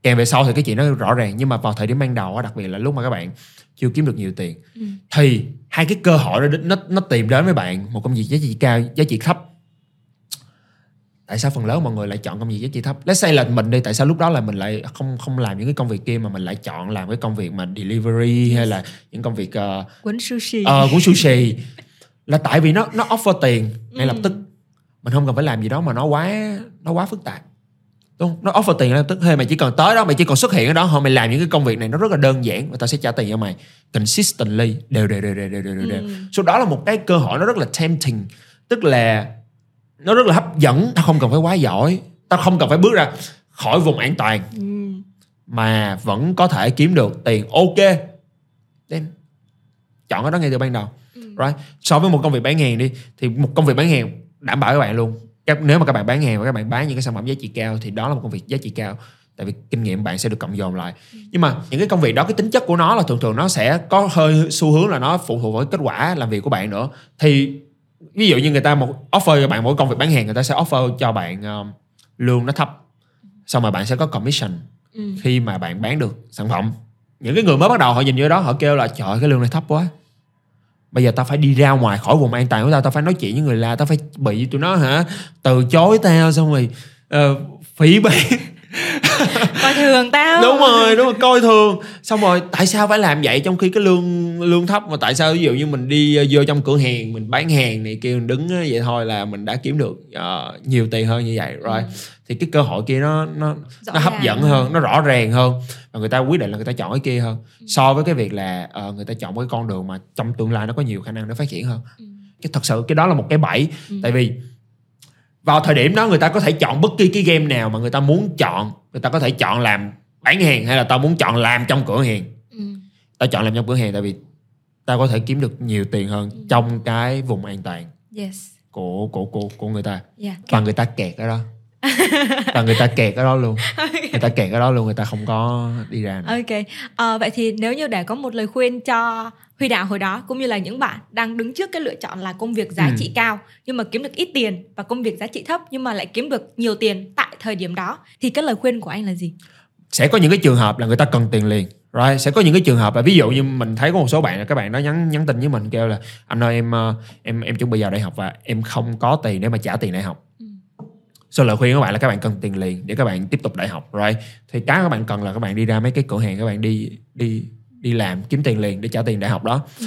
Kèm về sau thì cái chuyện nó rõ ràng nhưng mà vào thời điểm ban đầu á, đặc biệt là lúc mà các bạn chưa kiếm được nhiều tiền ừ. thì hai cái cơ hội đó nó nó tìm đến với bạn một công việc giá trị cao giá trị thấp. Tại sao phần lớn mọi người lại chọn công việc giá trị thấp? Let's say là mình đi tại sao lúc đó là mình lại không không làm những cái công việc kia mà mình lại chọn làm cái công việc mà delivery hay là những công việc uh, quấn sushi. ờ của sushi? Là tại vì nó nó offer tiền ngay lập Ừ. tức. Mình không cần phải làm gì đó mà nó quá nó quá phức tạp. Đúng không? nó offer tiền lập tức hay mày chỉ cần tới đó mày chỉ còn xuất hiện ở đó thôi mày làm những cái công việc này nó rất là đơn giản và tao sẽ trả tiền cho mày. Consistently. Đều đều đều đều đều đều, đều. Ừ. so đó là một cái cơ hội nó rất là tempting. Tức là nó rất là hấp dẫn. Tao không cần phải quá giỏi. Tao không cần phải bước ra khỏi vùng an toàn. Ừ. Mà vẫn có thể kiếm được tiền. Ok. Then chọn cái đó ngay từ ban đầu. Ừ. right? So với một công việc bán hàng đi thì một công việc bán hàng đảm bảo các bạn luôn các, nếu mà các bạn bán hàng và các bạn bán những cái sản phẩm giá trị cao thì đó là một công việc giá trị cao. Tại vì kinh nghiệm bạn sẽ được cộng dồn lại. Nhưng mà những cái công việc đó cái tính chất của nó là thường thường nó sẽ có hơi xu hướng là nó phụ thuộc vào kết quả làm việc của bạn nữa. Thì ví dụ như người ta một offer cho bạn mỗi công việc bán hàng người ta sẽ offer cho bạn um, lương nó thấp. Xong rồi bạn sẽ có commission ừ. khi mà bạn bán được sản phẩm. Những cái người mới bắt đầu họ nhìn vô đó họ kêu là trời cái lương này thấp quá bây giờ tao phải đi ra ngoài khỏi vùng an toàn của tao tao phải nói chuyện với người la tao phải bị tụi nó hả? Từ chối tao xong rồi uh, phỉ báng. coi thường tao. Đúng rồi đúng rồi coi thường. Xong rồi tại sao phải làm vậy trong khi cái lương lương thấp mà tại sao ví dụ như mình đi ờ, vô trong cửa hàng mình bán hàng này kêu mình đứng ờ, vậy thôi là mình đã kiếm được ờ, nhiều tiền hơn như vậy rồi. Thì cái cơ hội kia nó nó Rõ nó hấp ràng. dẫn hơn. nó rõ ràng hơn và người ta quyết định là người ta chọn cái kia hơn. So với cái việc là ờ, người ta chọn cái con đường mà trong tương lai nó có nhiều khả năng để phát triển hơn. Ừ. cái thật sự cái đó là một cái bẫy. Ừ. tại vì vào thời điểm đó người ta có thể chọn bất kỳ cái game nào mà người ta muốn chọn. Người ta có thể chọn làm bán hàng hay là tao muốn chọn làm trong cửa hàng. Ừ. Tao chọn làm trong cửa hàng tại vì tao có thể kiếm được nhiều tiền hơn Ừ. trong cái vùng an toàn yes. của của của của người ta. Yeah và người ta kẹt ở đó. Và người ta kẹt ở đó luôn. Người ta kẹt ở đó luôn người ta không có đi ra nữa. Ok, Ờ, vậy thì nếu như để có một lời khuyên cho Huy Đạo hồi đó cũng như là những bạn đang đứng trước cái lựa chọn là công việc giá Ừ. trị cao nhưng mà kiếm được ít tiền và công việc giá trị thấp nhưng mà lại kiếm được nhiều tiền tại thời điểm đó thì cái lời khuyên của anh là gì? sẽ có những cái trường hợp là người ta cần tiền liền right sẽ có những cái trường hợp là ví dụ như mình thấy có một số bạn là các bạn đó nhắn nhắn tin với mình kêu là anh ơi em ờ, em em chuẩn bị vào đại học và em không có tiền để mà trả tiền đại học Ừ. so lời khuyên các bạn là các bạn cần tiền liền để các bạn tiếp tục đại học right thì cái các bạn cần là các bạn đi ra mấy cái cửa hàng các bạn đi đi đi làm kiếm tiền liền để trả tiền đại học đó. Ừ.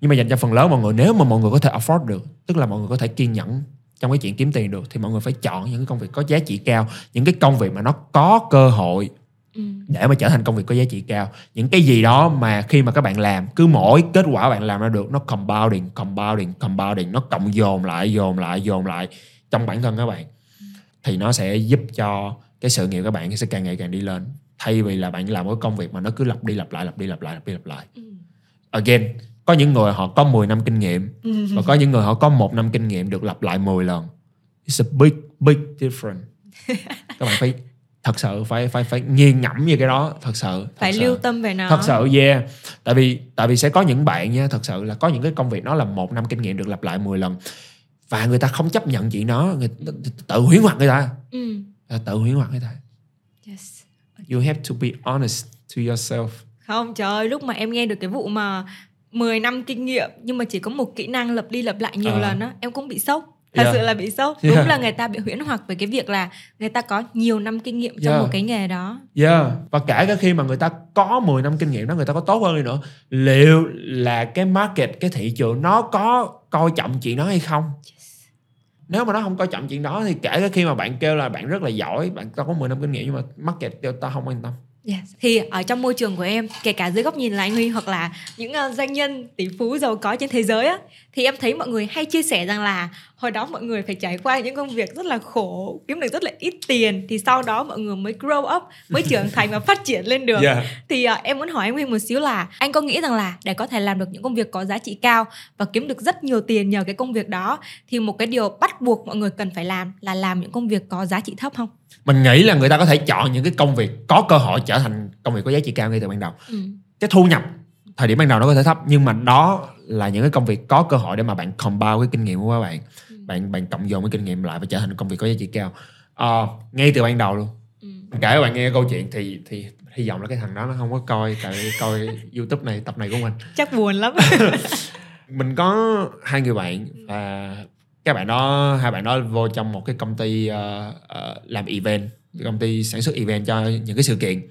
nhưng mà dành cho phần lớn mọi người nếu mà mọi người có thể afford được tức là mọi người có thể kiên nhẫn trong cái chuyện kiếm tiền được thì mọi người phải chọn những cái công việc có giá trị cao những cái công việc mà nó có cơ hội Ừ. để mà trở thành công việc có giá trị cao. Những cái gì đó mà khi mà các bạn làm cứ mỗi kết quả bạn làm ra được nó compounding compounding compounding nó cộng dồn lại dồn lại dồn lại trong bản thân các bạn. Thì nó sẽ giúp cho cái sự nghiệp các bạn sẽ càng ngày càng đi lên thay vì là bạn làm cái công việc mà nó cứ lặp đi lặp lại lặp đi lặp lại lặp đi lặp lại Ừ. again có những người họ có 10 năm kinh nghiệm Ừ. và có những người họ có một năm kinh nghiệm được lặp lại 10 lần it's a big big difference các bạn phải thật sự phải phải phải nghiền ngẫm về cái đó thật sự thật Phải sự. lưu tâm về nó. thật sự yeah tại vì tại vì sẽ có những bạn nha thật sự là có những cái công việc nó là một năm kinh nghiệm được lặp lại 10 lần và người ta không chấp nhận chuyện đó người tự huyễn hoặc người ta Ừ. Tự huyễn hoặc người ta Yes. You have to be honest to yourself Không trời ơi, lúc mà em nghe được cái vụ mà 10 năm kinh nghiệm nhưng mà chỉ có một kỹ năng lặp đi lặp lại nhiều Ờ. lần á, em cũng bị sốc. thật Yeah. sự là bị sốc đúng Yeah. là người ta bị huyễn hoặc về cái việc là người ta có nhiều năm kinh nghiệm trong Yeah. một cái nghề đó Yeah. Và kể cả khi mà người ta có 10 năm kinh nghiệm đó người ta có tốt hơn đi nữa liệu là cái market cái thị trường nó có coi trọng chuyện đó hay không nếu mà nó không coi trọng chuyện đó thì kể cả khi mà bạn kêu là bạn rất là giỏi, bạn tao có 10 năm kinh nghiệm nhưng mà market kêu tao không quan tâm. Yes. Thì ở trong môi trường của em, kể cả dưới góc nhìn là anh Huy hoặc là những ờ, doanh nhân tỷ phú giàu có trên thế giới á, thì em thấy mọi người hay chia sẻ rằng là hồi đó mọi người phải trải qua những công việc rất là khổ, kiếm được rất là ít tiền thì sau đó mọi người mới grow up, mới trưởng thành và phát triển lên được. Yeah. Thì ờ, em muốn hỏi anh Huy một xíu là anh có nghĩ rằng là để có thể làm được những công việc có giá trị cao và kiếm được rất nhiều tiền nhờ cái công việc đó thì một cái điều bắt buộc mọi người cần phải làm là làm những công việc có giá trị thấp không? Mình nghĩ là người ta có thể chọn những cái công việc có cơ hội trở thành công việc có giá trị cao ngay từ ban đầu Ừ. cái thu nhập thời điểm ban đầu nó có thể thấp nhưng mà đó là những cái công việc có cơ hội để mà bạn compound cái kinh nghiệm của các bạn Ừ. bạn bạn cộng dồn cái kinh nghiệm lại và trở thành công việc có giá trị cao Ờ, ngay từ ban đầu luôn Ừ. kể các bạn nghe câu chuyện thì thì hy vọng là cái thằng đó nó không có coi tại coi youtube này tập này của mình Chắc buồn lắm. mình có hai người bạn và các bạn đó hai bạn đó vô trong một cái công ty ờ, ờ, làm event. Công ty sản xuất event cho những cái sự kiện.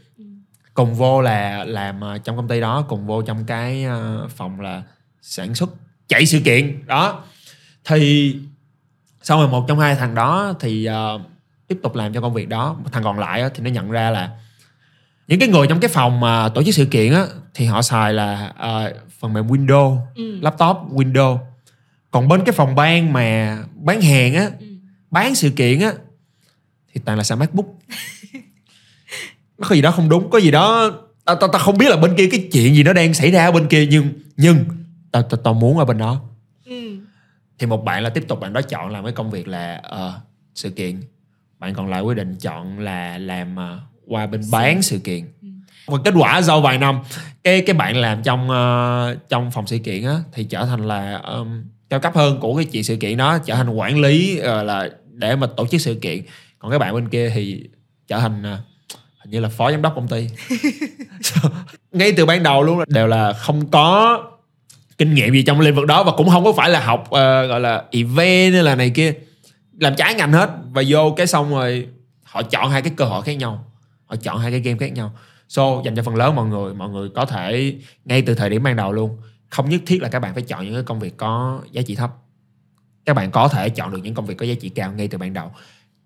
Cùng vô là làm ờ, trong công ty đó cùng vô trong cái ờ, phòng là sản xuất chạy sự kiện. Đó. Thì xong rồi một trong hai thằng đó thì ờ, tiếp tục làm cho công việc đó. Thằng còn lại thì nó nhận ra là những cái người trong cái phòng mà tổ chức sự kiện á thì họ xài là ờ, phần mềm Windows Ừ. laptop Windows còn bên cái phòng ban mà bán hàng á Ừ. bán sự kiện á thì toàn là xài MacBook nó có gì đó không đúng có gì đó tao tao tao không biết là bên kia cái chuyện gì nó đang xảy ra ở bên kia nhưng nhưng tao tao tao muốn ở bên đó Ừ. thì một bạn là tiếp tục bạn đó chọn làm cái công việc là ờ, sự kiện bạn còn lại quyết định chọn là làm ờ, qua bên bán sự kiện Ừ. và kết quả sau vài năm cái cái bạn làm trong ờ, trong phòng sự kiện á thì trở thành là um, cao cấp hơn của cái chuyện sự kiện đó trở thành quản lý ờ, là để mà tổ chức sự kiện. Còn cái bạn bên kia thì trở thành ờ, hình như là phó giám đốc công ty. Ngay từ ban đầu luôn là đều là không có kinh nghiệm gì trong lĩnh vực đó và cũng không có phải là học ờ, gọi là event hay là này kia. Làm trái ngành hết và vô cái xong rồi họ chọn hai cái cơ hội khác nhau. Họ chọn hai cái game khác nhau. So dành cho phần lớn mọi người mọi người có thể ngay từ thời điểm ban đầu luôn không nhất thiết là các bạn phải chọn những cái công việc có giá trị thấp. Các bạn có thể chọn được những công việc có giá trị cao ngay từ ban đầu.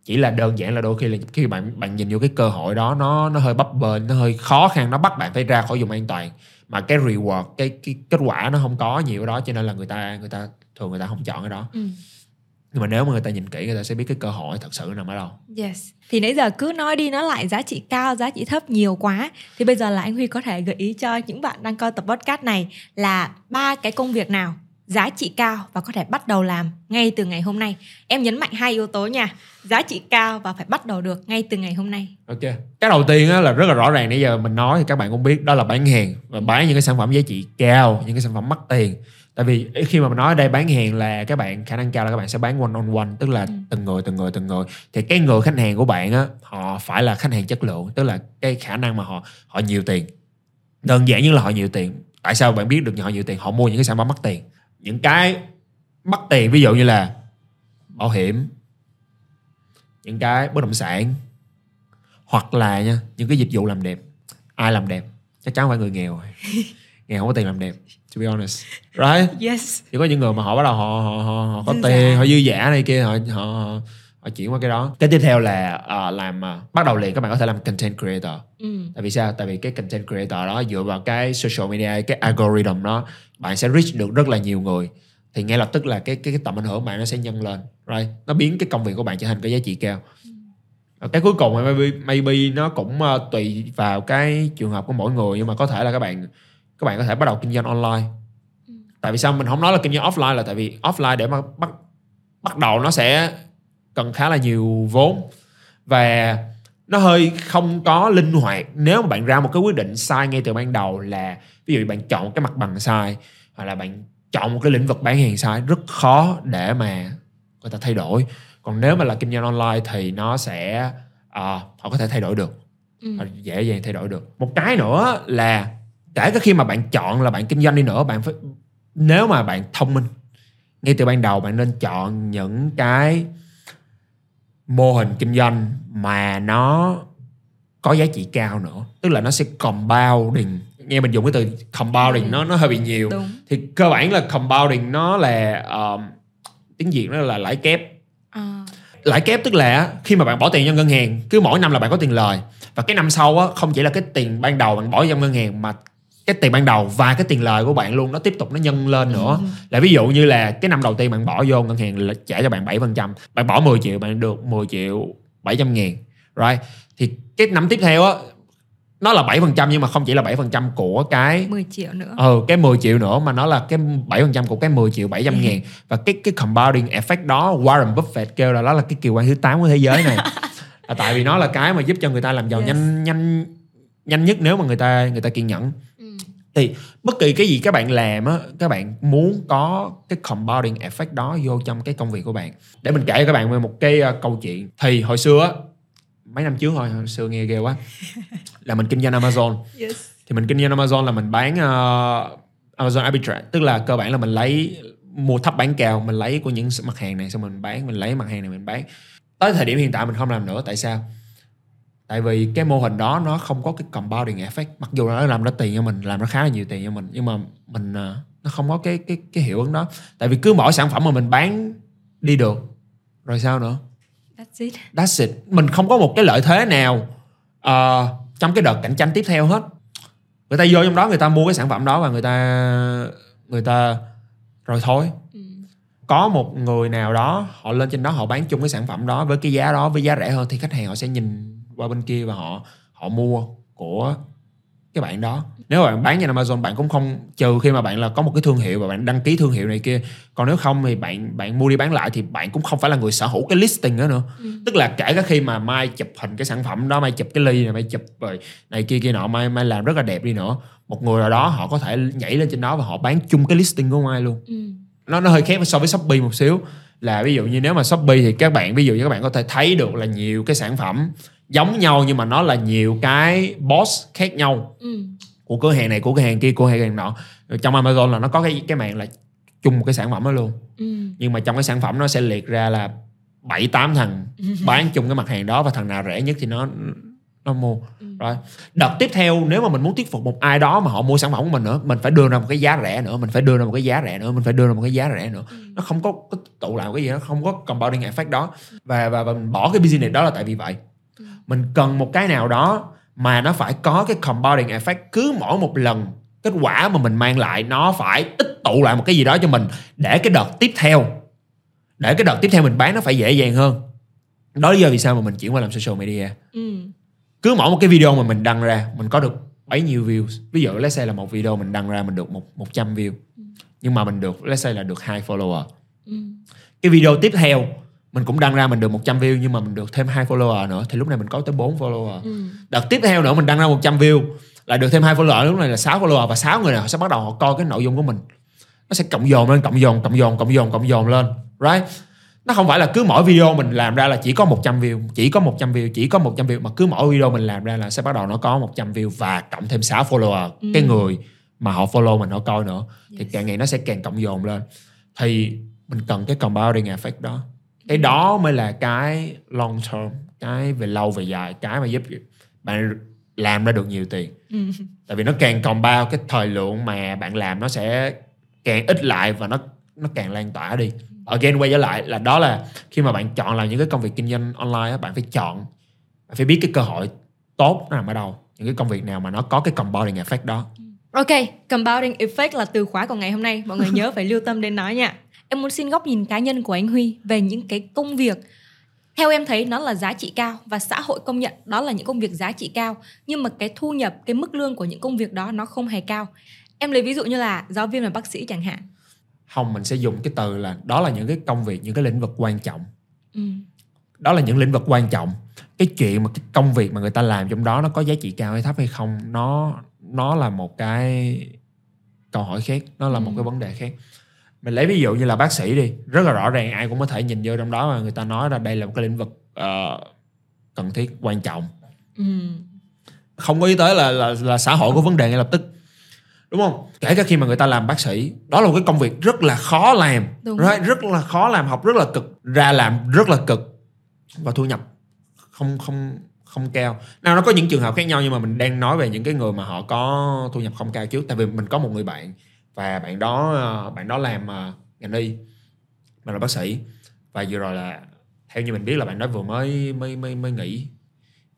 Chỉ là đơn giản là đôi khi là khi bạn bạn nhìn vô cái cơ hội đó, nó nó hơi bấp bênh, nó hơi khó khăn, nó bắt bạn phải ra khỏi vùng an toàn. Mà cái reward, cái cái kết quả nó không có nhiều đó, cho nên là người ta người ta, thường người ta không chọn cái đó. Ừ nhưng mà nếu mà người ta nhìn kỹ người ta sẽ biết cái cơ hội thật sự nằm ở đâu Yes. Thì nãy giờ cứ nói đi nói lại giá trị cao, giá trị thấp nhiều quá. Thì bây giờ là anh Huy có thể gợi ý cho những bạn đang coi tập podcast này là ba cái công việc nào giá trị cao và có thể bắt đầu làm ngay từ ngày hôm nay. Em nhấn mạnh hai yếu tố nha. Giá trị cao và phải bắt đầu được ngay từ ngày hôm nay. ok cái đầu tiên là rất là rõ ràng nãy giờ mình nói thì các bạn cũng biết đó là bán hàng và bán những cái sản phẩm giá trị cao những cái sản phẩm mắc tiền tại vì khi mà mình nói ở đây bán hàng là các bạn khả năng cao là các bạn sẽ bán one on one tức là Ừ. từng người từng người từng người. Thì cái người khách hàng của bạn á họ phải là khách hàng chất lượng tức là cái khả năng mà họ họ nhiều tiền. Đơn giản như là họ nhiều tiền. Tại sao bạn biết được họ nhiều tiền? Họ mua những cái sản phẩm mắc tiền. Những cái mắc tiền ví dụ như là bảo hiểm những cái bất động sản hoặc là nha những cái dịch vụ làm đẹp. Ai làm đẹp? Chắc chắn phải người nghèo nghèo không có tiền làm đẹp to be honest. Right? Yes. chỉ có những người mà họ bắt đầu họ họ họ, họ có Dư tiền họ dư giả này kia họ họ họ, họ chuyển qua cái đó. Cái tiếp theo là ờ, làm ờ, bắt đầu liền các bạn có thể làm content creator. Ừ. tại vì sao? Tại vì cái content creator đó dựa vào cái social media cái algorithm đó bạn sẽ reach được rất là nhiều người. Thì ngay lập tức là cái cái, cái tầm ảnh hưởng của bạn nó sẽ nhân lên right? Nó biến cái công việc của bạn trở thành cái giá trị cao. Và cái cuối cùng maybe, maybe nó cũng ờ, tùy vào cái trường hợp của mỗi người nhưng mà có thể là các bạn các bạn có thể bắt đầu kinh doanh online. Tại vì sao? Mình không nói là kinh doanh offline là tại vì offline để mà bắt bắt đầu nó sẽ cần khá là nhiều vốn. Và nó hơi không có linh hoạt. Nếu mà bạn ra một cái quyết định sai ngay từ ban đầu là ví dụ bạn chọn cái mặt bằng sai hoặc là bạn chọn một cái lĩnh vực bán hàng sai rất khó để mà người ta thay đổi. Còn nếu mà là kinh doanh online thì nó sẽ à, họ có thể thay đổi được. Ừ. Dễ dàng thay đổi được. Một cái nữa là kể cả khi mà bạn chọn là bạn kinh doanh đi nữa bạn phải nếu mà bạn thông minh ngay từ ban đầu bạn nên chọn những cái mô hình kinh doanh mà nó có giá trị cao nữa. Tức là nó sẽ compounding. Nghe mình dùng cái từ compounding Ừ. nó nó hơi bị nhiều. Đúng. Thì cơ bản là compounding nó là um, tiếng việt nó là lãi kép. À, lãi kép tức là khi mà bạn bỏ tiền trong ngân hàng cứ mỗi năm là bạn có tiền lời. Và cái năm sau á không chỉ là cái tiền ban đầu bạn bỏ trong ngân hàng mà cái tiền ban đầu và cái tiền lời của bạn luôn nó tiếp tục nó nhân lên nữa. Là ví dụ như là cái năm đầu tiên bạn bỏ vô ngân hàng là trả cho bạn 7% bạn bỏ 10 triệu bạn được 10 triệu 700 ngàn right? Thì cái năm tiếp theo á nó là 7% nhưng mà không chỉ là 7% của cái 10 triệu nữa. Ừ cái 10 triệu nữa mà nó là cái 7% của cái 10 triệu 700 ngàn. Và cái cái compounding effect đó Warren Buffett kêu là đó là cái kỳ quan thứ 8 của thế giới này. Là tại vì nó là cái mà giúp cho người ta làm giàu Yes. nhanh nhanh nhanh nhất nếu mà người ta người ta kiên nhẫn. ừ. Thì bất kỳ cái gì các bạn làm á các bạn muốn có cái compounding effect đó vô trong cái công việc của bạn. Để mình kể cho các bạn về một cái uh, câu chuyện. Thì hồi xưa á mấy năm trước thôi hồi xưa nghe ghê quá. Là mình kinh doanh Amazon. Yes. thì mình kinh doanh Amazon là mình bán uh, Amazon arbitrage. Tức là cơ bản là mình lấy mua thấp bán cao mình lấy của những mặt hàng này xong mình bán mình lấy mặt hàng này mình bán. Tới thời điểm hiện tại mình không làm nữa tại sao tại vì cái mô hình đó nó không có cái compounding effect mặc dù nó làm ra tiền cho mình làm nó khá là nhiều tiền cho mình nhưng mà mình uh, nó không có cái cái cái hiệu ứng đó tại vì cứ mỗi sản phẩm mà mình bán đi được rồi sao nữa that's it That's it. Mình không có một cái lợi thế nào ờ, trong cái đợt cạnh tranh tiếp theo hết. Người ta vô trong đó người ta mua cái sản phẩm đó và người ta người ta rồi thôi. ừ. Có một người nào đó họ lên trên đó họ bán chung cái sản phẩm đó với cái giá đó với giá rẻ hơn thì khách hàng họ sẽ nhìn qua bên kia và họ họ mua của cái bạn đó. Nếu bạn bán trên Amazon bạn cũng không trừ khi mà bạn là có một cái thương hiệu và bạn đăng ký thương hiệu này kia. Còn nếu không thì bạn bạn mua đi bán lại thì bạn cũng không phải là người sở hữu cái listing đó nữa Ừ. tức là kể cả khi mà mai chụp hình cái sản phẩm đó mai chụp cái ly này mai chụp rồi này kia kia nọ mai mai làm rất là đẹp đi nữa một người nào đó họ có thể nhảy lên trên đó và họ bán chung cái listing của mai luôn Ừ. nó nó hơi khác so với shopee một xíu là ví dụ như nếu mà shopee thì các bạn ví dụ như các bạn có thể thấy được là nhiều cái sản phẩm giống nhau nhưng mà nó là nhiều cái boss khác nhau Ừ. của cửa hàng này của cửa hàng kia của cửa hàng nọ trong amazon là nó có cái cái mạng là chung một cái sản phẩm đó luôn Ừ. nhưng mà trong cái sản phẩm nó sẽ liệt ra là bảy tám thằng bán chung cái mặt hàng đó và thằng nào rẻ nhất thì nó nó mua Ừ. rồi đợt tiếp theo nếu mà mình muốn thuyết phục một ai đó mà họ mua sản phẩm của mình nữa mình phải đưa ra một cái giá rẻ nữa mình phải đưa ra một cái giá rẻ nữa mình phải đưa ra một cái giá rẻ nữa Ừ. nó không có, có tụ lại cái gì nó không có compounding effect đó và và, và mình bỏ cái business đó là tại vì vậy. Mình cần một cái nào đó mà nó phải có cái compounding effect. Cứ mỗi một lần kết quả mà mình mang lại nó phải tích tụ lại một cái gì đó cho mình để cái đợt tiếp theo để cái đợt tiếp theo mình bán nó phải dễ dàng hơn. Đó là lý do vì sao mà mình chuyển qua làm social media. Ừ. cứ mỗi một cái video mà mình đăng ra mình có được bấy nhiêu views. Ví dụ let's say là một video mình đăng ra mình được một 100 view. Nhưng mà mình được let's say là được hai follower. Ừ. cái video tiếp theo mình cũng đăng ra mình được 100 view nhưng mà mình được thêm hai follower nữa thì lúc này mình có tới 4 follower Ừ. đợt tiếp theo nữa mình đăng ra 100 view là được thêm hai follower lúc này là 6 follower và 6 người này họ sẽ bắt đầu họ coi cái nội dung của mình nó sẽ cộng dồn lên cộng dồn cộng dồn cộng dồn cộng dồn lên right nó không phải là cứ mỗi video mình làm ra là chỉ có 100 view chỉ có 100 view chỉ có 100 view mà cứ mỗi video mình làm ra là sẽ bắt đầu nó có 100 view và cộng thêm 6 follower Ừ. cái người mà họ follow mình họ coi nữa thì Yes. càng ngày nó sẽ càng cộng dồn lên thì mình cần cái compounding effect đó cái đó mới là cái long term cái về lâu về dài cái mà giúp bạn làm ra được nhiều tiền Ừ. tại vì nó càng compound cái thời lượng mà bạn làm nó sẽ càng ít lại và nó nó càng lan tỏa đi again quay trở lại là đó là khi mà bạn chọn làm những cái công việc kinh doanh online á, bạn phải chọn bạn phải biết cái cơ hội tốt nó nằm ở đâu những cái công việc nào mà nó có cái compounding effect đó Ok, compounding effect là từ khóa của ngày hôm nay. Mọi người nhớ phải lưu tâm đến nó nha. Em muốn xin góc nhìn cá nhân của anh Huy về những cái công việc. Theo em thấy nó là giá trị cao và xã hội công nhận đó là những công việc giá trị cao nhưng mà cái thu nhập cái mức lương của những công việc đó nó không hề cao. Em lấy ví dụ như là giáo viên và bác sĩ chẳng hạn. Không mình sẽ dùng cái từ là đó là những cái công việc những cái lĩnh vực quan trọng. Ừ. đó là những lĩnh vực quan trọng. Cái chuyện mà cái công việc mà người ta làm trong đó nó có giá trị cao hay thấp hay không nó nó là một cái câu hỏi khác nó là một Ừ. cái vấn đề khác mình lấy ví dụ như là bác sĩ đi rất là rõ ràng ai cũng có thể nhìn vô trong đó mà người ta nói là đây là một cái lĩnh vực ờ, cần thiết quan trọng Ừ. không có ý tới là là là xã hội có vấn đề ngay lập tức đúng không kể cả khi mà người ta làm bác sĩ đó là một cái công việc rất là khó làm Đúng. right? rất là khó làm học rất là cực ra làm rất là cực và thu nhập không không không cao nào nó có những trường hợp khác nhau nhưng mà mình đang nói về những cái người mà họ có thu nhập không cao trước tại vì mình có một người bạn và bạn đó ờ, bạn đó làm ờ, ngành y mà là bác sĩ. Và vừa rồi là theo như mình biết là bạn đó vừa mới mới mới mới nghỉ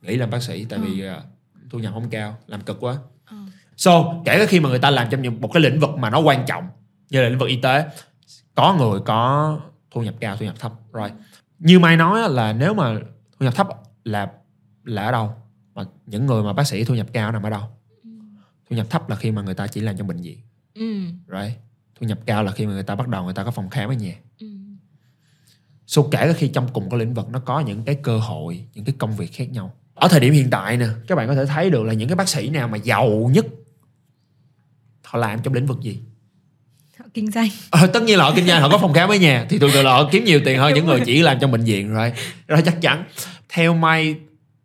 nghỉ làm bác sĩ tại vì ờ, thu nhập không cao làm cực quá. Ờ. so kể cả khi mà người ta làm trong một cái lĩnh vực mà nó quan trọng như là lĩnh vực y tế có người có thu nhập cao thu nhập thấp rồi. Như mai nói là nếu mà thu nhập thấp là là ở đâu? Mà những người mà bác sĩ thu nhập cao nằm ở đâu? Thu nhập thấp là khi mà người ta chỉ làm trong bệnh viện ừ. right thu nhập cao là khi mà người ta bắt đầu người ta có phòng khám ở nhà Ừ. So kể cả khi trong cùng cái lĩnh vực nó có những cái cơ hội, những cái công việc khác nhau. Ở thời điểm hiện tại nè, các bạn có thể thấy được là những cái bác sĩ nào mà giàu nhất họ làm trong lĩnh vực gì? Họ kinh doanh Ờ, tất nhiên là họ kinh doanh, họ có phòng khám ở nhà thì thường thường là họ kiếm nhiều tiền hơn Đúng những người rồi. chỉ làm trong bệnh viện rồi. Rồi chắc chắn. Theo May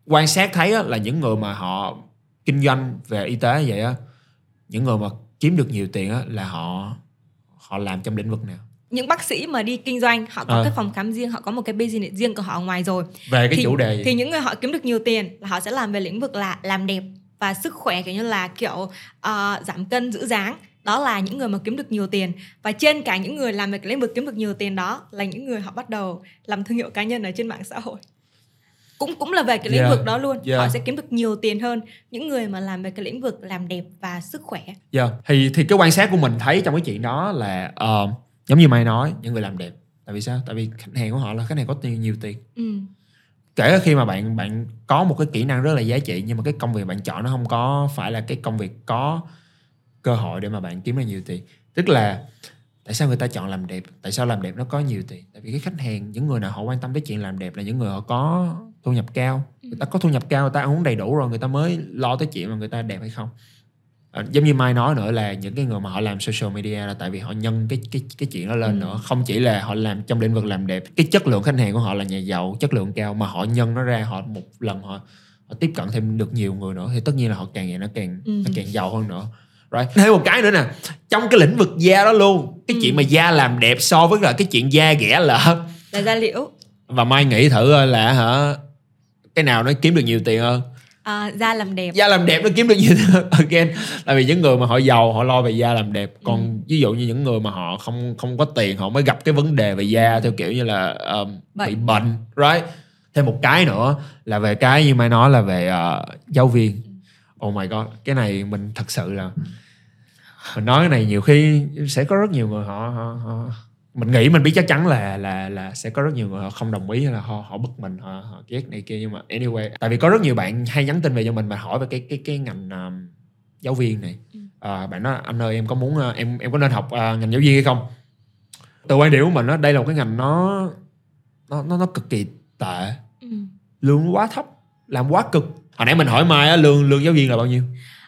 quan sát thấy á, là những người mà họ kinh doanh về y tế vậy á, những người mà kiếm được nhiều tiền á, là họ họ làm trong lĩnh vực nào? những bác sĩ mà đi kinh doanh họ có Ờ. cái phòng khám riêng họ có một cái business riêng của họ ở ngoài rồi Về cái thì, chủ đề gì? thì những người họ kiếm được nhiều tiền là họ sẽ làm về lĩnh vực là làm đẹp và sức khỏe kiểu như là kiểu ờ, giảm cân giữ dáng đó là những người mà kiếm được nhiều tiền và trên cả những người làm về cái lĩnh vực kiếm được nhiều tiền đó là những người họ bắt đầu làm thương hiệu cá nhân ở trên mạng xã hội cũng cũng là về cái lĩnh Yeah. vực đó luôn Yeah. họ sẽ kiếm được nhiều tiền hơn những người mà làm về cái lĩnh vực làm đẹp và sức khỏe Dạ, thì thì cái quan sát của mình thấy trong cái chuyện đó là ờ, giống như mày nói những người làm đẹp. Tại vì sao? Tại vì khách hàng của họ là khách hàng có tiền nhiều tiền. ừ. Kể cả khi mà bạn bạn có một cái kỹ năng rất là giá trị nhưng mà cái công việc bạn chọn nó không có phải là cái công việc có cơ hội để mà bạn kiếm được nhiều tiền. Tức là tại sao người ta chọn làm đẹp? Tại sao làm đẹp nó có nhiều tiền? Tại vì cái khách hàng những người nào họ quan tâm tới chuyện làm đẹp là những người họ có thu nhập cao. Người ta có thu nhập cao, người ta ăn uống đầy đủ rồi người ta mới lo tới chuyện mà người ta đẹp hay không. Ờ, giống như mai nói nữa là những cái người mà họ làm social media là tại vì họ nhân cái cái cái chuyện đó lên Ừ. nữa không chỉ là họ làm trong lĩnh vực làm đẹp cái chất lượng khách hàng của họ là nhà giàu chất lượng cao mà họ nhân nó ra họ một lần họ họ tiếp cận thêm được nhiều người nữa thì tất nhiên là họ càng ngày nó càng Ừ. nó càng giàu hơn nữa right. thêm một cái nữa nè trong cái lĩnh vực da đó luôn cái Ừ. chuyện mà da làm đẹp so với là cái chuyện da ghẻ lợ là da liễu và mai nghĩ thử coi là hả cái nào nó kiếm được nhiều tiền hơn? À, da làm đẹp. Da làm đẹp nó kiếm được nhiều tiền hơn. again tại vì những người mà họ giàu họ lo về da làm đẹp. Còn Ừ. ví dụ như những người mà họ không không có tiền họ mới gặp cái vấn đề về da theo kiểu như là um, bị Bệnh. bệnh right? Thêm một cái nữa là về cái như mai nói là về ờ, giáo viên. Oh my god cái này mình thật sự là mình nói cái này nhiều khi sẽ có rất nhiều người họ, họ, họ mình nghĩ mình biết chắc chắn là là là sẽ có rất nhiều người họ không đồng ý hay là họ họ bực mình họ họ ghét này kia. Nhưng mà anyway tại vì có rất nhiều bạn hay nhắn tin về cho mình và hỏi về cái cái cái ngành um, giáo viên này. Ừ. à, bạn nói anh ơi em có muốn uh, em em có nên học uh, ngành giáo viên hay không? Từ quan điểm của mình đó, đây là một cái ngành nó nó nó, nó cực kỳ tệ. Ừ. lương quá thấp làm quá cực. Hồi nãy mình hỏi mai á, lương lương giáo viên là bao nhiêu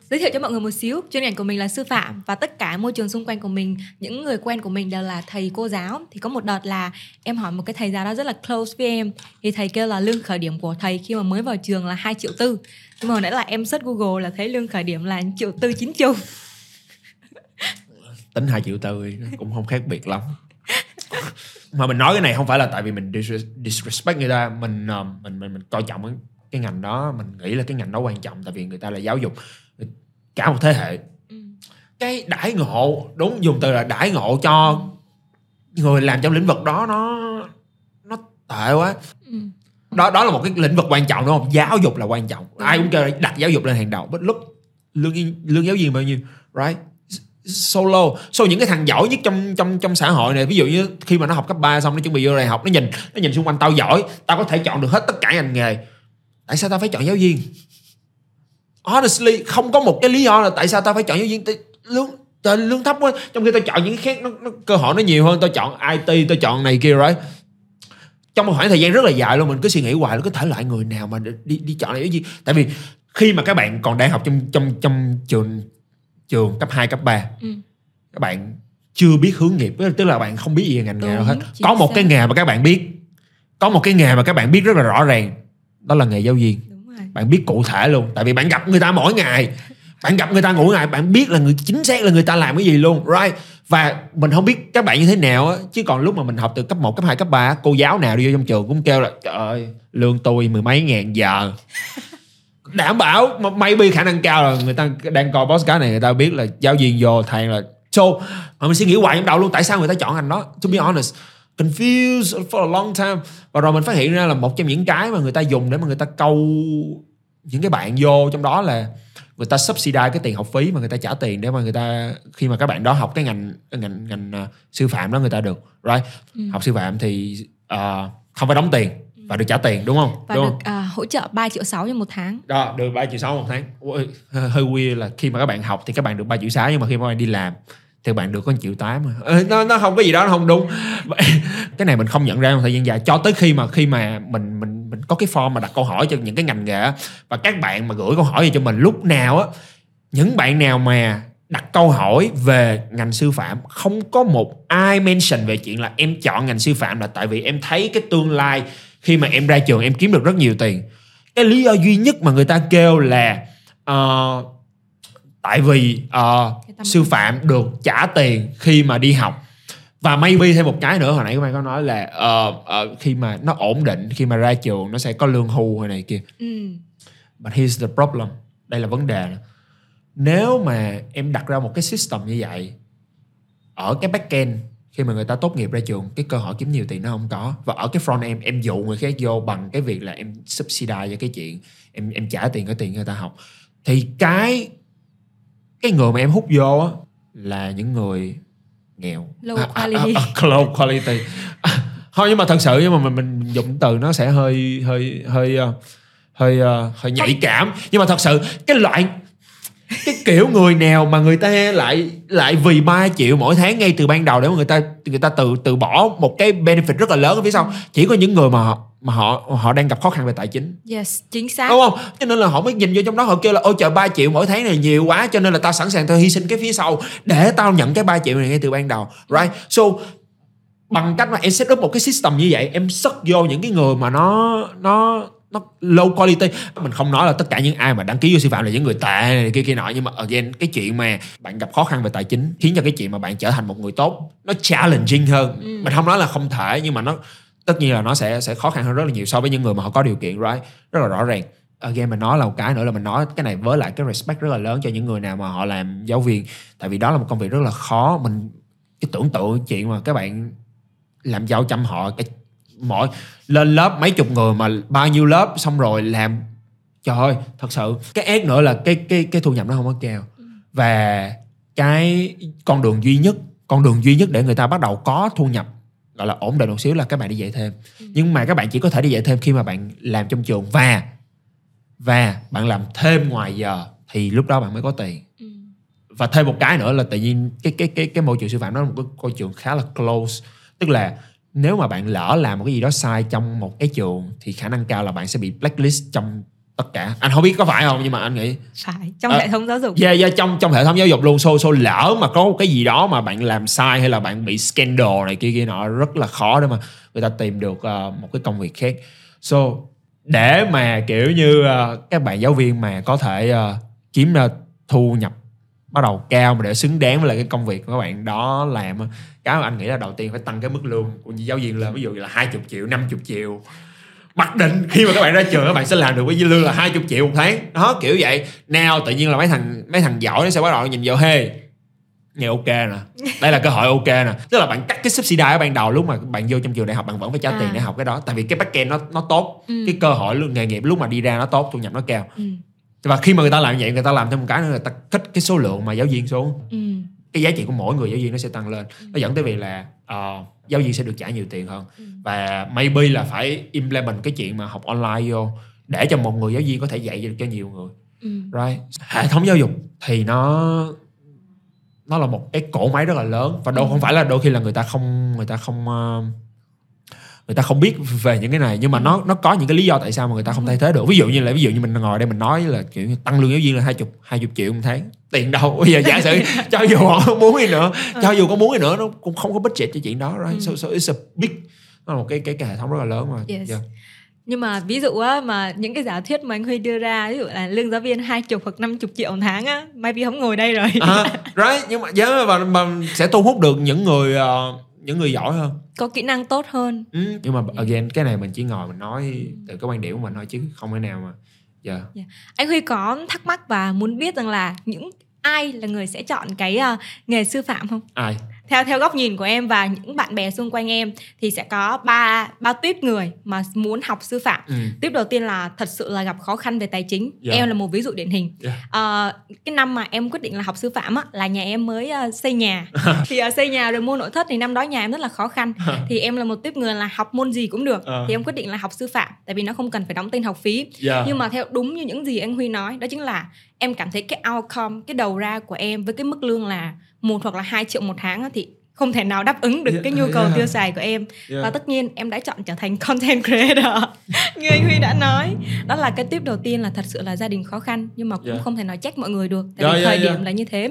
giới thiệu cho mọi người một xíu, chuyên ngành của mình là sư phạm và tất cả môi trường xung quanh của mình, những người quen của mình đều là thầy cô giáo. Thì có một đợt là em hỏi một cái thầy giáo đó rất là close với em. Thì thầy kêu là lương khởi điểm của thầy khi mà mới vào trường là 2 triệu tư. Nhưng mà hồi nãy là em search google là thấy lương khởi điểm là triệu tư chín chục tính 2 triệu tư cũng không khác biệt lắm. Mà mình nói cái này không phải là tại vì mình disrespect người ta. Mình ờ, mình mình mình coi trọng cái ngành đó, mình nghĩ là cái ngành đó quan trọng tại vì người ta là giáo dục cả một thế hệ. Ừ. cái đãi ngộ đúng dùng từ là đãi ngộ cho người làm trong lĩnh vực đó nó nó tệ quá. Ừ. đó đó là một cái lĩnh vực quan trọng đúng không? Giáo dục là quan trọng. Ai cũng kêu đặt giáo dục lên hàng đầu. But look lương lương giáo viên bao nhiêu right? Solo so những cái thằng giỏi nhất trong trong trong xã hội này ví dụ như khi mà nó học cấp 3 xong nó chuẩn bị vô đại học nó nhìn nó nhìn xung quanh tao giỏi tao có thể chọn được hết tất cả ngành nghề. Tại sao tao phải chọn giáo viên honestly không có một cái lý do là tại sao tao phải chọn giáo viên. Lương lương thấp quá. Trong khi tao chọn những cái khác nó, nó cơ hội nó nhiều hơn. Tao chọn IT tao chọn này kia right? Trong một khoảng thời gian rất là dài luôn mình cứ suy nghĩ hoài là có thể loại người nào mà đi đi chọn này cái gì tại vì khi mà các bạn còn đang học trong trong trong trường trường cấp 2, cấp 3 Ừ. các bạn chưa biết hướng nghiệp. Tức là bạn không biết gì về ngành nghề hết. có một xác. cái nghề mà các bạn biết. Có một cái nghề mà các bạn biết rất là rõ ràng. Đó là nghề giáo viên. đúng rồi bạn biết cụ thể luôn tại vì bạn gặp người ta mỗi ngày. Bạn gặp người ta ngủ ngày bạn biết là người chính xác là người ta làm cái gì luôn. Right. Và mình không biết các bạn như thế nào á chứ còn lúc mà mình học từ cấp 1, cấp 2, cấp 3 cô giáo nào đi vô trong trường cũng kêu là trời ơi lương tôi mười mấy ngàn giờ. Đảm bảo mà maybe khả năng cao là người ta đang coi podcast này người ta biết là giáo viên vô thầy là so mà mình suy nghĩ hoài trong đầu luôn tại sao người ta chọn ngành đó? To be honest confused for a long time. Và rồi mình phát hiện ra là một trong những cái mà người ta dùng để mà người ta câu những cái bạn vô trong đó là người ta subsidize cái tiền học phí mà người ta trả tiền để mà người ta khi mà các bạn đó học cái ngành ngành ngành uh, sư phạm đó người ta được right? Ừ. học sư phạm thì uh, không phải đóng tiền và được trả tiền đúng không? Và đúng được không? à, hỗ trợ 3 triệu 6 cho một tháng. Đó được 3 triệu 6 một tháng. Ôi, hơi, weird là khi mà các bạn học thì các bạn được 3 triệu 6 nhưng mà khi mà các bạn đi làm thì bạn được có 1 triệu 8 mà. Ờ, nó nó không có gì đó nó không đúng. Cái này mình không nhận ra trong thời gian dài. Cho tới khi mà khi mà mình mình mình có cái form mà đặt câu hỏi cho những cái ngành nghề á, và các bạn mà gửi câu hỏi về cho mình lúc nào á những bạn nào mà đặt câu hỏi về ngành sư phạm không có một ai mention về chuyện là em chọn ngành sư phạm là tại vì em thấy cái tương lai khi mà em ra trường em kiếm được rất nhiều tiền. Cái lý do duy nhất mà người ta kêu là ờ, tại vì ta sư phạm được trả tiền khi mà đi học và maybe thêm một cái nữa hồi nãy các bạn có nói là ờ, ờ, khi mà nó ổn định khi mà ra trường nó sẽ có lương hưu hay này kia ừ. But here's the problem. Đây là vấn đề. Nếu mà em đặt ra một cái system như vậy ở cái backend khi mà người ta tốt nghiệp ra trường cái cơ hội kiếm nhiều tiền nó không có và ở cái front em em dụ người khác vô bằng cái việc là em subsidize cho cái chuyện em em trả tiền cái tiền người ta học thì cái cái người mà em hút vô á là những người nghèo. Low À, à, quality. à, à, low quality. À, thôi nhưng mà thật sự nhưng mà mình mình dùng từ nó sẽ hơi hơi hơi ờ, hơi ờ, hơi nhạy cảm. Nhưng mà thật sự cái loại cái kiểu người nào mà người ta lại lại vì 3 triệu mỗi tháng ngay từ ban đầu để mà người ta người ta từ từ bỏ một cái benefit rất là lớn ở phía sau. Chỉ có những người mà họ mà họ họ đang gặp khó khăn về tài chính. Yes chính xác. Đúng không? Cho nên là họ mới nhìn vô trong đó họ kêu là ôi trời 3 triệu mỗi tháng này nhiều quá cho nên là tao sẵn sàng tao hy sinh cái phía sau để tao nhận cái 3 triệu này ngay từ ban đầu. Right? So bằng cách mà em set up một cái system như vậy em sất vô những cái người mà nó nó nó low quality. Mình không nói là tất cả những ai mà đăng ký vô sư phạm là những người tệ này kia kia nọ nhưng mà again cái chuyện mà bạn gặp khó khăn về tài chính khiến cho cái chuyện mà bạn trở thành một người tốt nó challenging hơn. Ừ. mình không nói là không thể nhưng mà nó tất nhiên là nó sẽ sẽ khó khăn hơn rất là nhiều so với những người mà họ có điều kiện, right? Rất là rõ ràng. Again, mình nói là một cái nữa là mình nói cái này với lại cái respect rất là lớn cho những người nào mà họ làm giáo viên. Tại vì đó là một công việc rất là khó. Mình cái tưởng tượng chuyện mà các bạn làm giáo chăm họ, cái mỗi lên lớp mấy chục người mà bao nhiêu lớp xong rồi làm, trời ơi, thật sự. Cái ác nữa là cái cái cái thu nhập nó không có cao. Và cái con đường duy nhất, con đường duy nhất để người ta bắt đầu có thu nhập gọi là ổn định một xíu là các bạn đi dạy thêm. Nhưng mà các bạn chỉ có thể đi dạy thêm khi mà bạn làm trong trường. Và và bạn làm thêm ngoài giờ thì lúc đó bạn mới có tiền. Ừ. và thêm một cái nữa là tự nhiên cái cái cái cái môi trường sư phạm nó là một cái môi trường khá là close. Tức là nếu mà bạn lỡ làm một cái gì đó sai trong một cái trường thì khả năng cao là bạn sẽ bị blacklist trong tất cả. Anh không biết có phải không nhưng mà anh nghĩ phải trong Ờ, hệ thống giáo dục. yeah, yeah, trong trong hệ thống giáo dục luôn. So, so lỡ mà có một cái gì đó mà bạn làm sai hay là bạn bị scandal này kia kia nọ rất là khó để mà người ta tìm được ờ, một cái công việc khác. So để mà kiểu như ờ, các bạn giáo viên mà có thể ờ, kiếm ra thu nhập bắt đầu cao mà để xứng đáng với lại cái công việc của các bạn đó làm cái mà anh nghĩ là đầu tiên phải tăng cái mức lương của giáo viên lên. Ví dụ là 20 triệu 50 triệu mặc định khi mà các bạn ra trường các bạn sẽ làm được với lương là 20 triệu một tháng đó kiểu vậy nào tự nhiên là mấy thằng mấy thằng giỏi nó sẽ bắt đầu nhìn vào hey nghe ok nè đây là cơ hội ok nè tức là bạn cắt cái subsidy ở ban đầu lúc mà bạn vô trong trường đại học bạn vẫn phải trả À. tiền để học cái đó tại vì cái backend nó nó tốt Ừ. cái cơ hội lương nghề nghiệp lúc mà đi ra nó tốt thu nhập nó cao ừ. và khi mà người ta làm vậy người ta làm thêm một cái nữa là ta kích cái số lượng mà giáo viên xuống Ừ. cái giá trị của mỗi người giáo viên nó sẽ tăng lên nó dẫn tới việc là ờ, giáo viên sẽ được trả nhiều tiền hơn Ừ. và maybe là phải implement cái chuyện mà học online vô để cho một người giáo viên có thể dạy được cho nhiều người Ừ. right hệ thống giáo dục thì nó nó là một cái cỗ máy rất là lớn và đâu Ừ. không phải là đôi khi là người ta không người ta không ờ, người ta không biết về những cái này nhưng mà nó nó có những cái lý do tại sao mà người ta không thay thế được. Ví dụ như là ví dụ như mình ngồi đây mình nói là kiểu tăng lương giáo viên là hai chục hai chục triệu một tháng. Tiền đâu? Bây giờ giả sử cho dù họ có muốn đi nữa cho dù có muốn đi nữa nó cũng không có budget cho chuyện đó right? so, so it's a big nó là một cái cái cái hệ thống rất là lớn mà. Yes. Yeah. nhưng mà ví dụ á mà những cái giả thuyết mà anh Huy đưa ra ví dụ là lương giáo viên hai chục hoặc năm chục triệu một tháng á maybe không ngồi đây rồi. À, right? Nhưng mà yeah, và, và sẽ thu hút được những người uh, những người giỏi hơn. Có kỹ năng tốt hơn. Ừ, nhưng mà again cái này mình chỉ ngồi mình nói từ cái quan điểm của mình thôi chứ không thể nào mà yeah. yeah. anh Huy có thắc mắc và muốn biết rằng là những ai là người sẽ chọn cái uh, nghề sư phạm không? Ai theo theo góc nhìn của em và những bạn bè xung quanh em thì sẽ có ba ba tuyếp người mà muốn học sư phạm ừ. tiếp đầu tiên là thật sự là gặp khó khăn về tài chính Yeah. em là một ví dụ điển hình Yeah. Ờ, cái năm mà em quyết định là học sư phạm á là nhà em mới ờ, xây nhà thì ờ, xây nhà rồi mua nội thất thì năm đó nhà em rất là khó khăn thì em là một tiếp người là học môn gì cũng được Ờ. thì em quyết định là học sư phạm tại vì nó không cần phải đóng tiền học phí yeah. nhưng mà theo đúng như những gì anh Huy nói đó chính là em cảm thấy cái outcome cái đầu ra của em với cái mức lương là một hoặc là hai triệu một tháng thì không thể nào đáp ứng được Yeah, cái nhu cầu yeah. tiêu xài của em Yeah. và tất nhiên em đã chọn trở thành content creator như anh Huy đã nói đó là cái tiếp đầu tiên là thật sự là gia đình khó khăn nhưng mà cũng Yeah. không thể nói trách mọi người được tại Yeah, vì yeah, thời yeah. điểm là như thế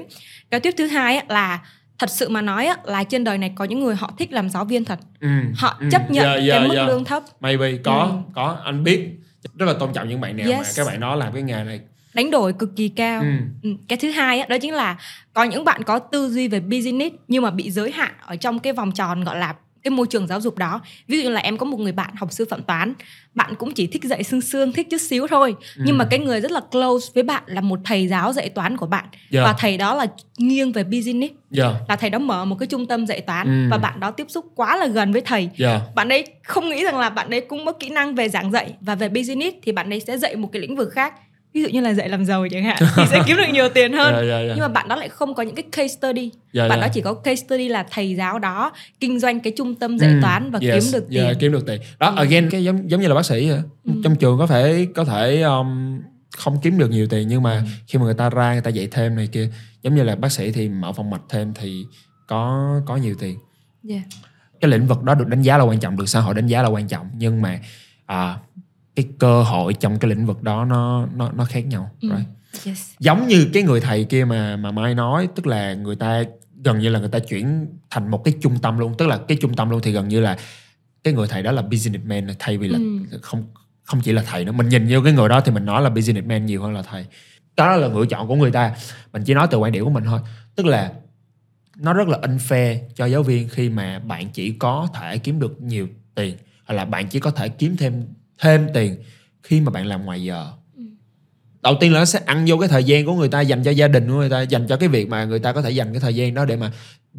cái tiếp thứ hai là thật sự mà nói là trên đời này có những người họ thích làm giáo viên thật ừ. họ ừ. chấp nhận Yeah, cái yeah, mức yeah. lương thấp maybe có Ừ. có anh biết rất là tôn trọng những bạn nào mà Yes. các bạn đó làm cái nghề này đánh đổi cực kỳ cao ừ. Ừ, cái thứ hai á, đó chính là có những bạn có tư duy về business nhưng mà bị giới hạn ở trong cái vòng tròn gọi là cái môi trường giáo dục đó ví dụ như là em có một người bạn học sư phạm toán bạn cũng chỉ thích dạy xương xương thích chút xíu thôi nhưng mà cái người rất là close với bạn là một thầy giáo dạy toán của bạn Yeah. và thầy đó là nghiêng về business yeah. là thầy đó mở một cái trung tâm dạy toán Ừ. và bạn đó tiếp xúc quá là gần với thầy yeah. bạn ấy không nghĩ rằng là bạn ấy cũng có kỹ năng về giảng dạy và về business thì bạn ấy sẽ dạy một cái lĩnh vực khác ví dụ như là dạy làm giàu chẳng hạn thì sẽ kiếm được nhiều tiền hơn Yeah, yeah, yeah. nhưng mà bạn đó lại không có những cái case study Yeah, bạn yeah. đó chỉ có case study là thầy giáo đó kinh doanh cái trung tâm dạy Ừ, toán và yes, kiếm được tiền yeah, kiếm được tiền đó again cái giống giống như là bác sĩ vậy. Ừ. trong trường có thể có thể um, không kiếm được nhiều tiền nhưng mà Ừ. khi mà người ta ra người ta dạy thêm này kia giống như là bác sĩ thì mở phòng mạch thêm thì có có nhiều tiền Yeah. cái lĩnh vực đó được đánh giá là quan trọng được xã hội đánh giá là quan trọng nhưng mà à, cái cơ hội trong cái lĩnh vực đó nó nó nó khác nhau Ừ. right? Yes. giống như cái người thầy kia mà mà mai nói tức là người ta gần như là người ta chuyển thành một cái trung tâm luôn tức là cái trung tâm luôn thì gần như là cái người thầy đó là businessman thay vì là Ừ. không không chỉ là thầy nữa mình nhìn vô cái người đó thì mình nói là businessman nhiều hơn là thầy đó là lựa chọn của người ta mình chỉ nói từ quan điểm của mình thôi tức là nó rất là unfair cho giáo viên khi mà bạn chỉ có thể kiếm được nhiều tiền hoặc là bạn chỉ có thể kiếm thêm thêm tiền khi mà bạn làm ngoài giờ. Đầu tiên là nó sẽ ăn vô cái thời gian của người ta dành cho gia đình của người ta dành cho cái việc mà người ta có thể dành cái thời gian đó để mà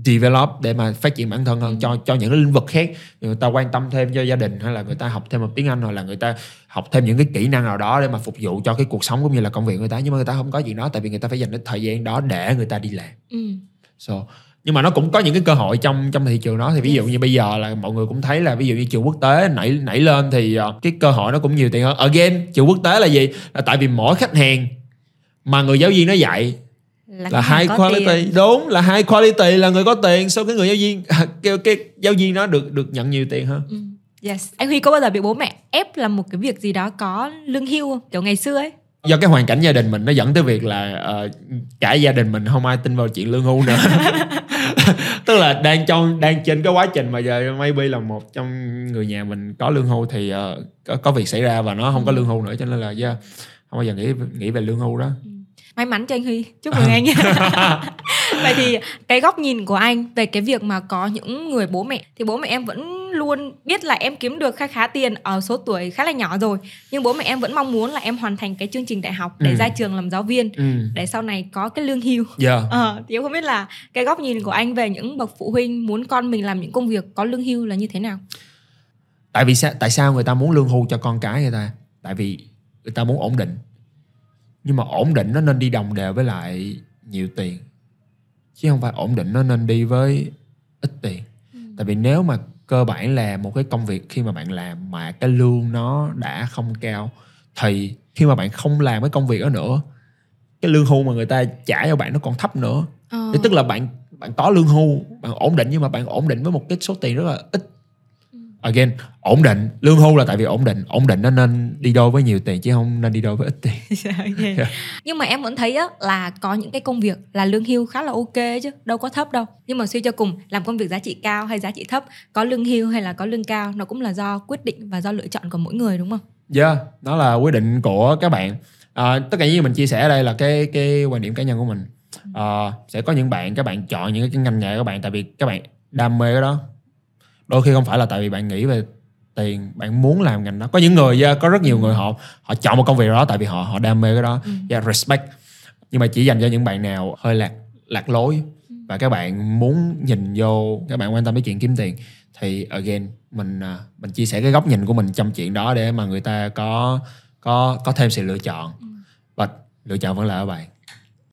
develop để mà phát triển bản thân hơn cho cho những cái lĩnh vực khác. Người ta quan tâm thêm cho gia đình hay là người ta học thêm một tiếng anh hoặc là người ta học thêm những cái kỹ năng nào đó để mà phục vụ cho cái cuộc sống cũng như là công việc của người ta. Nhưng mà người ta không có chuyện đó tại vì người ta phải dành cái thời gian đó để người ta đi làm. Ừ. so nhưng mà nó cũng có những cái cơ hội trong trong thị trường đó thì ví dụ như bây giờ là mọi người cũng thấy là ví dụ như trường quốc tế nảy nảy lên thì ờ, cái cơ hội nó cũng nhiều tiền hơn again trường quốc tế là gì là tại vì mỗi khách hàng mà người giáo viên nó dạy là, là high quality tiền. đúng là high quality là người có tiền sau cái người giáo viên cái, cái giáo viên nó được được nhận nhiều tiền hơn Ừ. Yes. Anh Huy có bao giờ bị bố mẹ ép làm một cái việc gì đó có lương hưu không? Kiểu ngày xưa ấy. do cái hoàn cảnh gia đình mình nó dẫn tới việc là ờ, cả gia đình mình không ai tin vào chuyện lương hưu nữa tức là đang trong đang trên cái quá trình mà giờ maybe là một trong người nhà mình có lương hưu thì ờ, có, có việc xảy ra và nó không có lương hưu nữa cho nên là yeah, không bao giờ nghĩ nghĩ về lương hưu đó May mắn cho anh Huy. Chúc mừng anh. Vậy thì cái góc nhìn của anh về cái việc mà có những người bố mẹ thì bố mẹ em vẫn luôn biết là em kiếm được khá khá tiền ở số tuổi khá là nhỏ rồi. Nhưng bố mẹ em vẫn mong muốn là em hoàn thành cái chương trình đại học để Ừ. ra trường làm giáo viên ừ. để sau này có cái lương hưu. Yeah. Ờ, thì em không biết là cái góc nhìn của anh về những bậc phụ huynh muốn con mình làm những công việc có lương hưu là như thế nào? tại vì sao tại sao người ta muốn lương hưu cho con cái người ta? Tại vì người ta muốn ổn định. Nhưng mà ổn định nó nên đi đồng đều với lại nhiều tiền. Chứ không phải ổn định nó nên đi với ít tiền. Tại vì nếu mà cơ bản là một cái công việc khi mà bạn làm mà cái lương nó đã không cao. Thì khi mà bạn không làm cái công việc đó nữa cái lương hưu mà người ta trả cho bạn nó còn thấp nữa. Ờ. thì tức là bạn bạn có lương hưu bạn ổn định nhưng mà bạn ổn định với một cái số tiền rất là ít again ổn định. Lương hưu là tại vì ổn định. Ổn định nó nên đi đôi với nhiều tiền chứ không nên đi đôi với ít tiền. Yeah. nhưng mà em vẫn thấy á là có những cái công việc là lương hưu khá là ok chứ đâu có thấp đâu. Nhưng mà suy cho cùng làm công việc giá trị cao hay giá trị thấp có lương hưu hay là có lương cao nó cũng là do quyết định và do lựa chọn của mỗi người đúng không? Dạ yeah, đó là quyết định của các bạn. À, tất cả những gì mình chia sẻ ở đây là cái cái quan điểm cá nhân của mình. À, sẽ có những bạn các bạn chọn những cái ngành nghề các bạn tại vì các bạn đam mê cái đó đôi khi không phải là tại vì bạn nghĩ về tiền bạn muốn làm ngành đó. Có những người có rất nhiều người họ họ chọn một công việc đó tại vì họ họ đam mê cái đó. Ừ. yeah, respect. Nhưng mà chỉ dành cho những bạn nào hơi lạc lạc lối. Và các bạn muốn nhìn vô các bạn quan tâm đến chuyện kiếm tiền thì again mình à, mình chia sẻ cái góc nhìn của mình trong chuyện đó để mà người ta có có có thêm sự lựa chọn. Và lựa chọn vẫn là ở bạn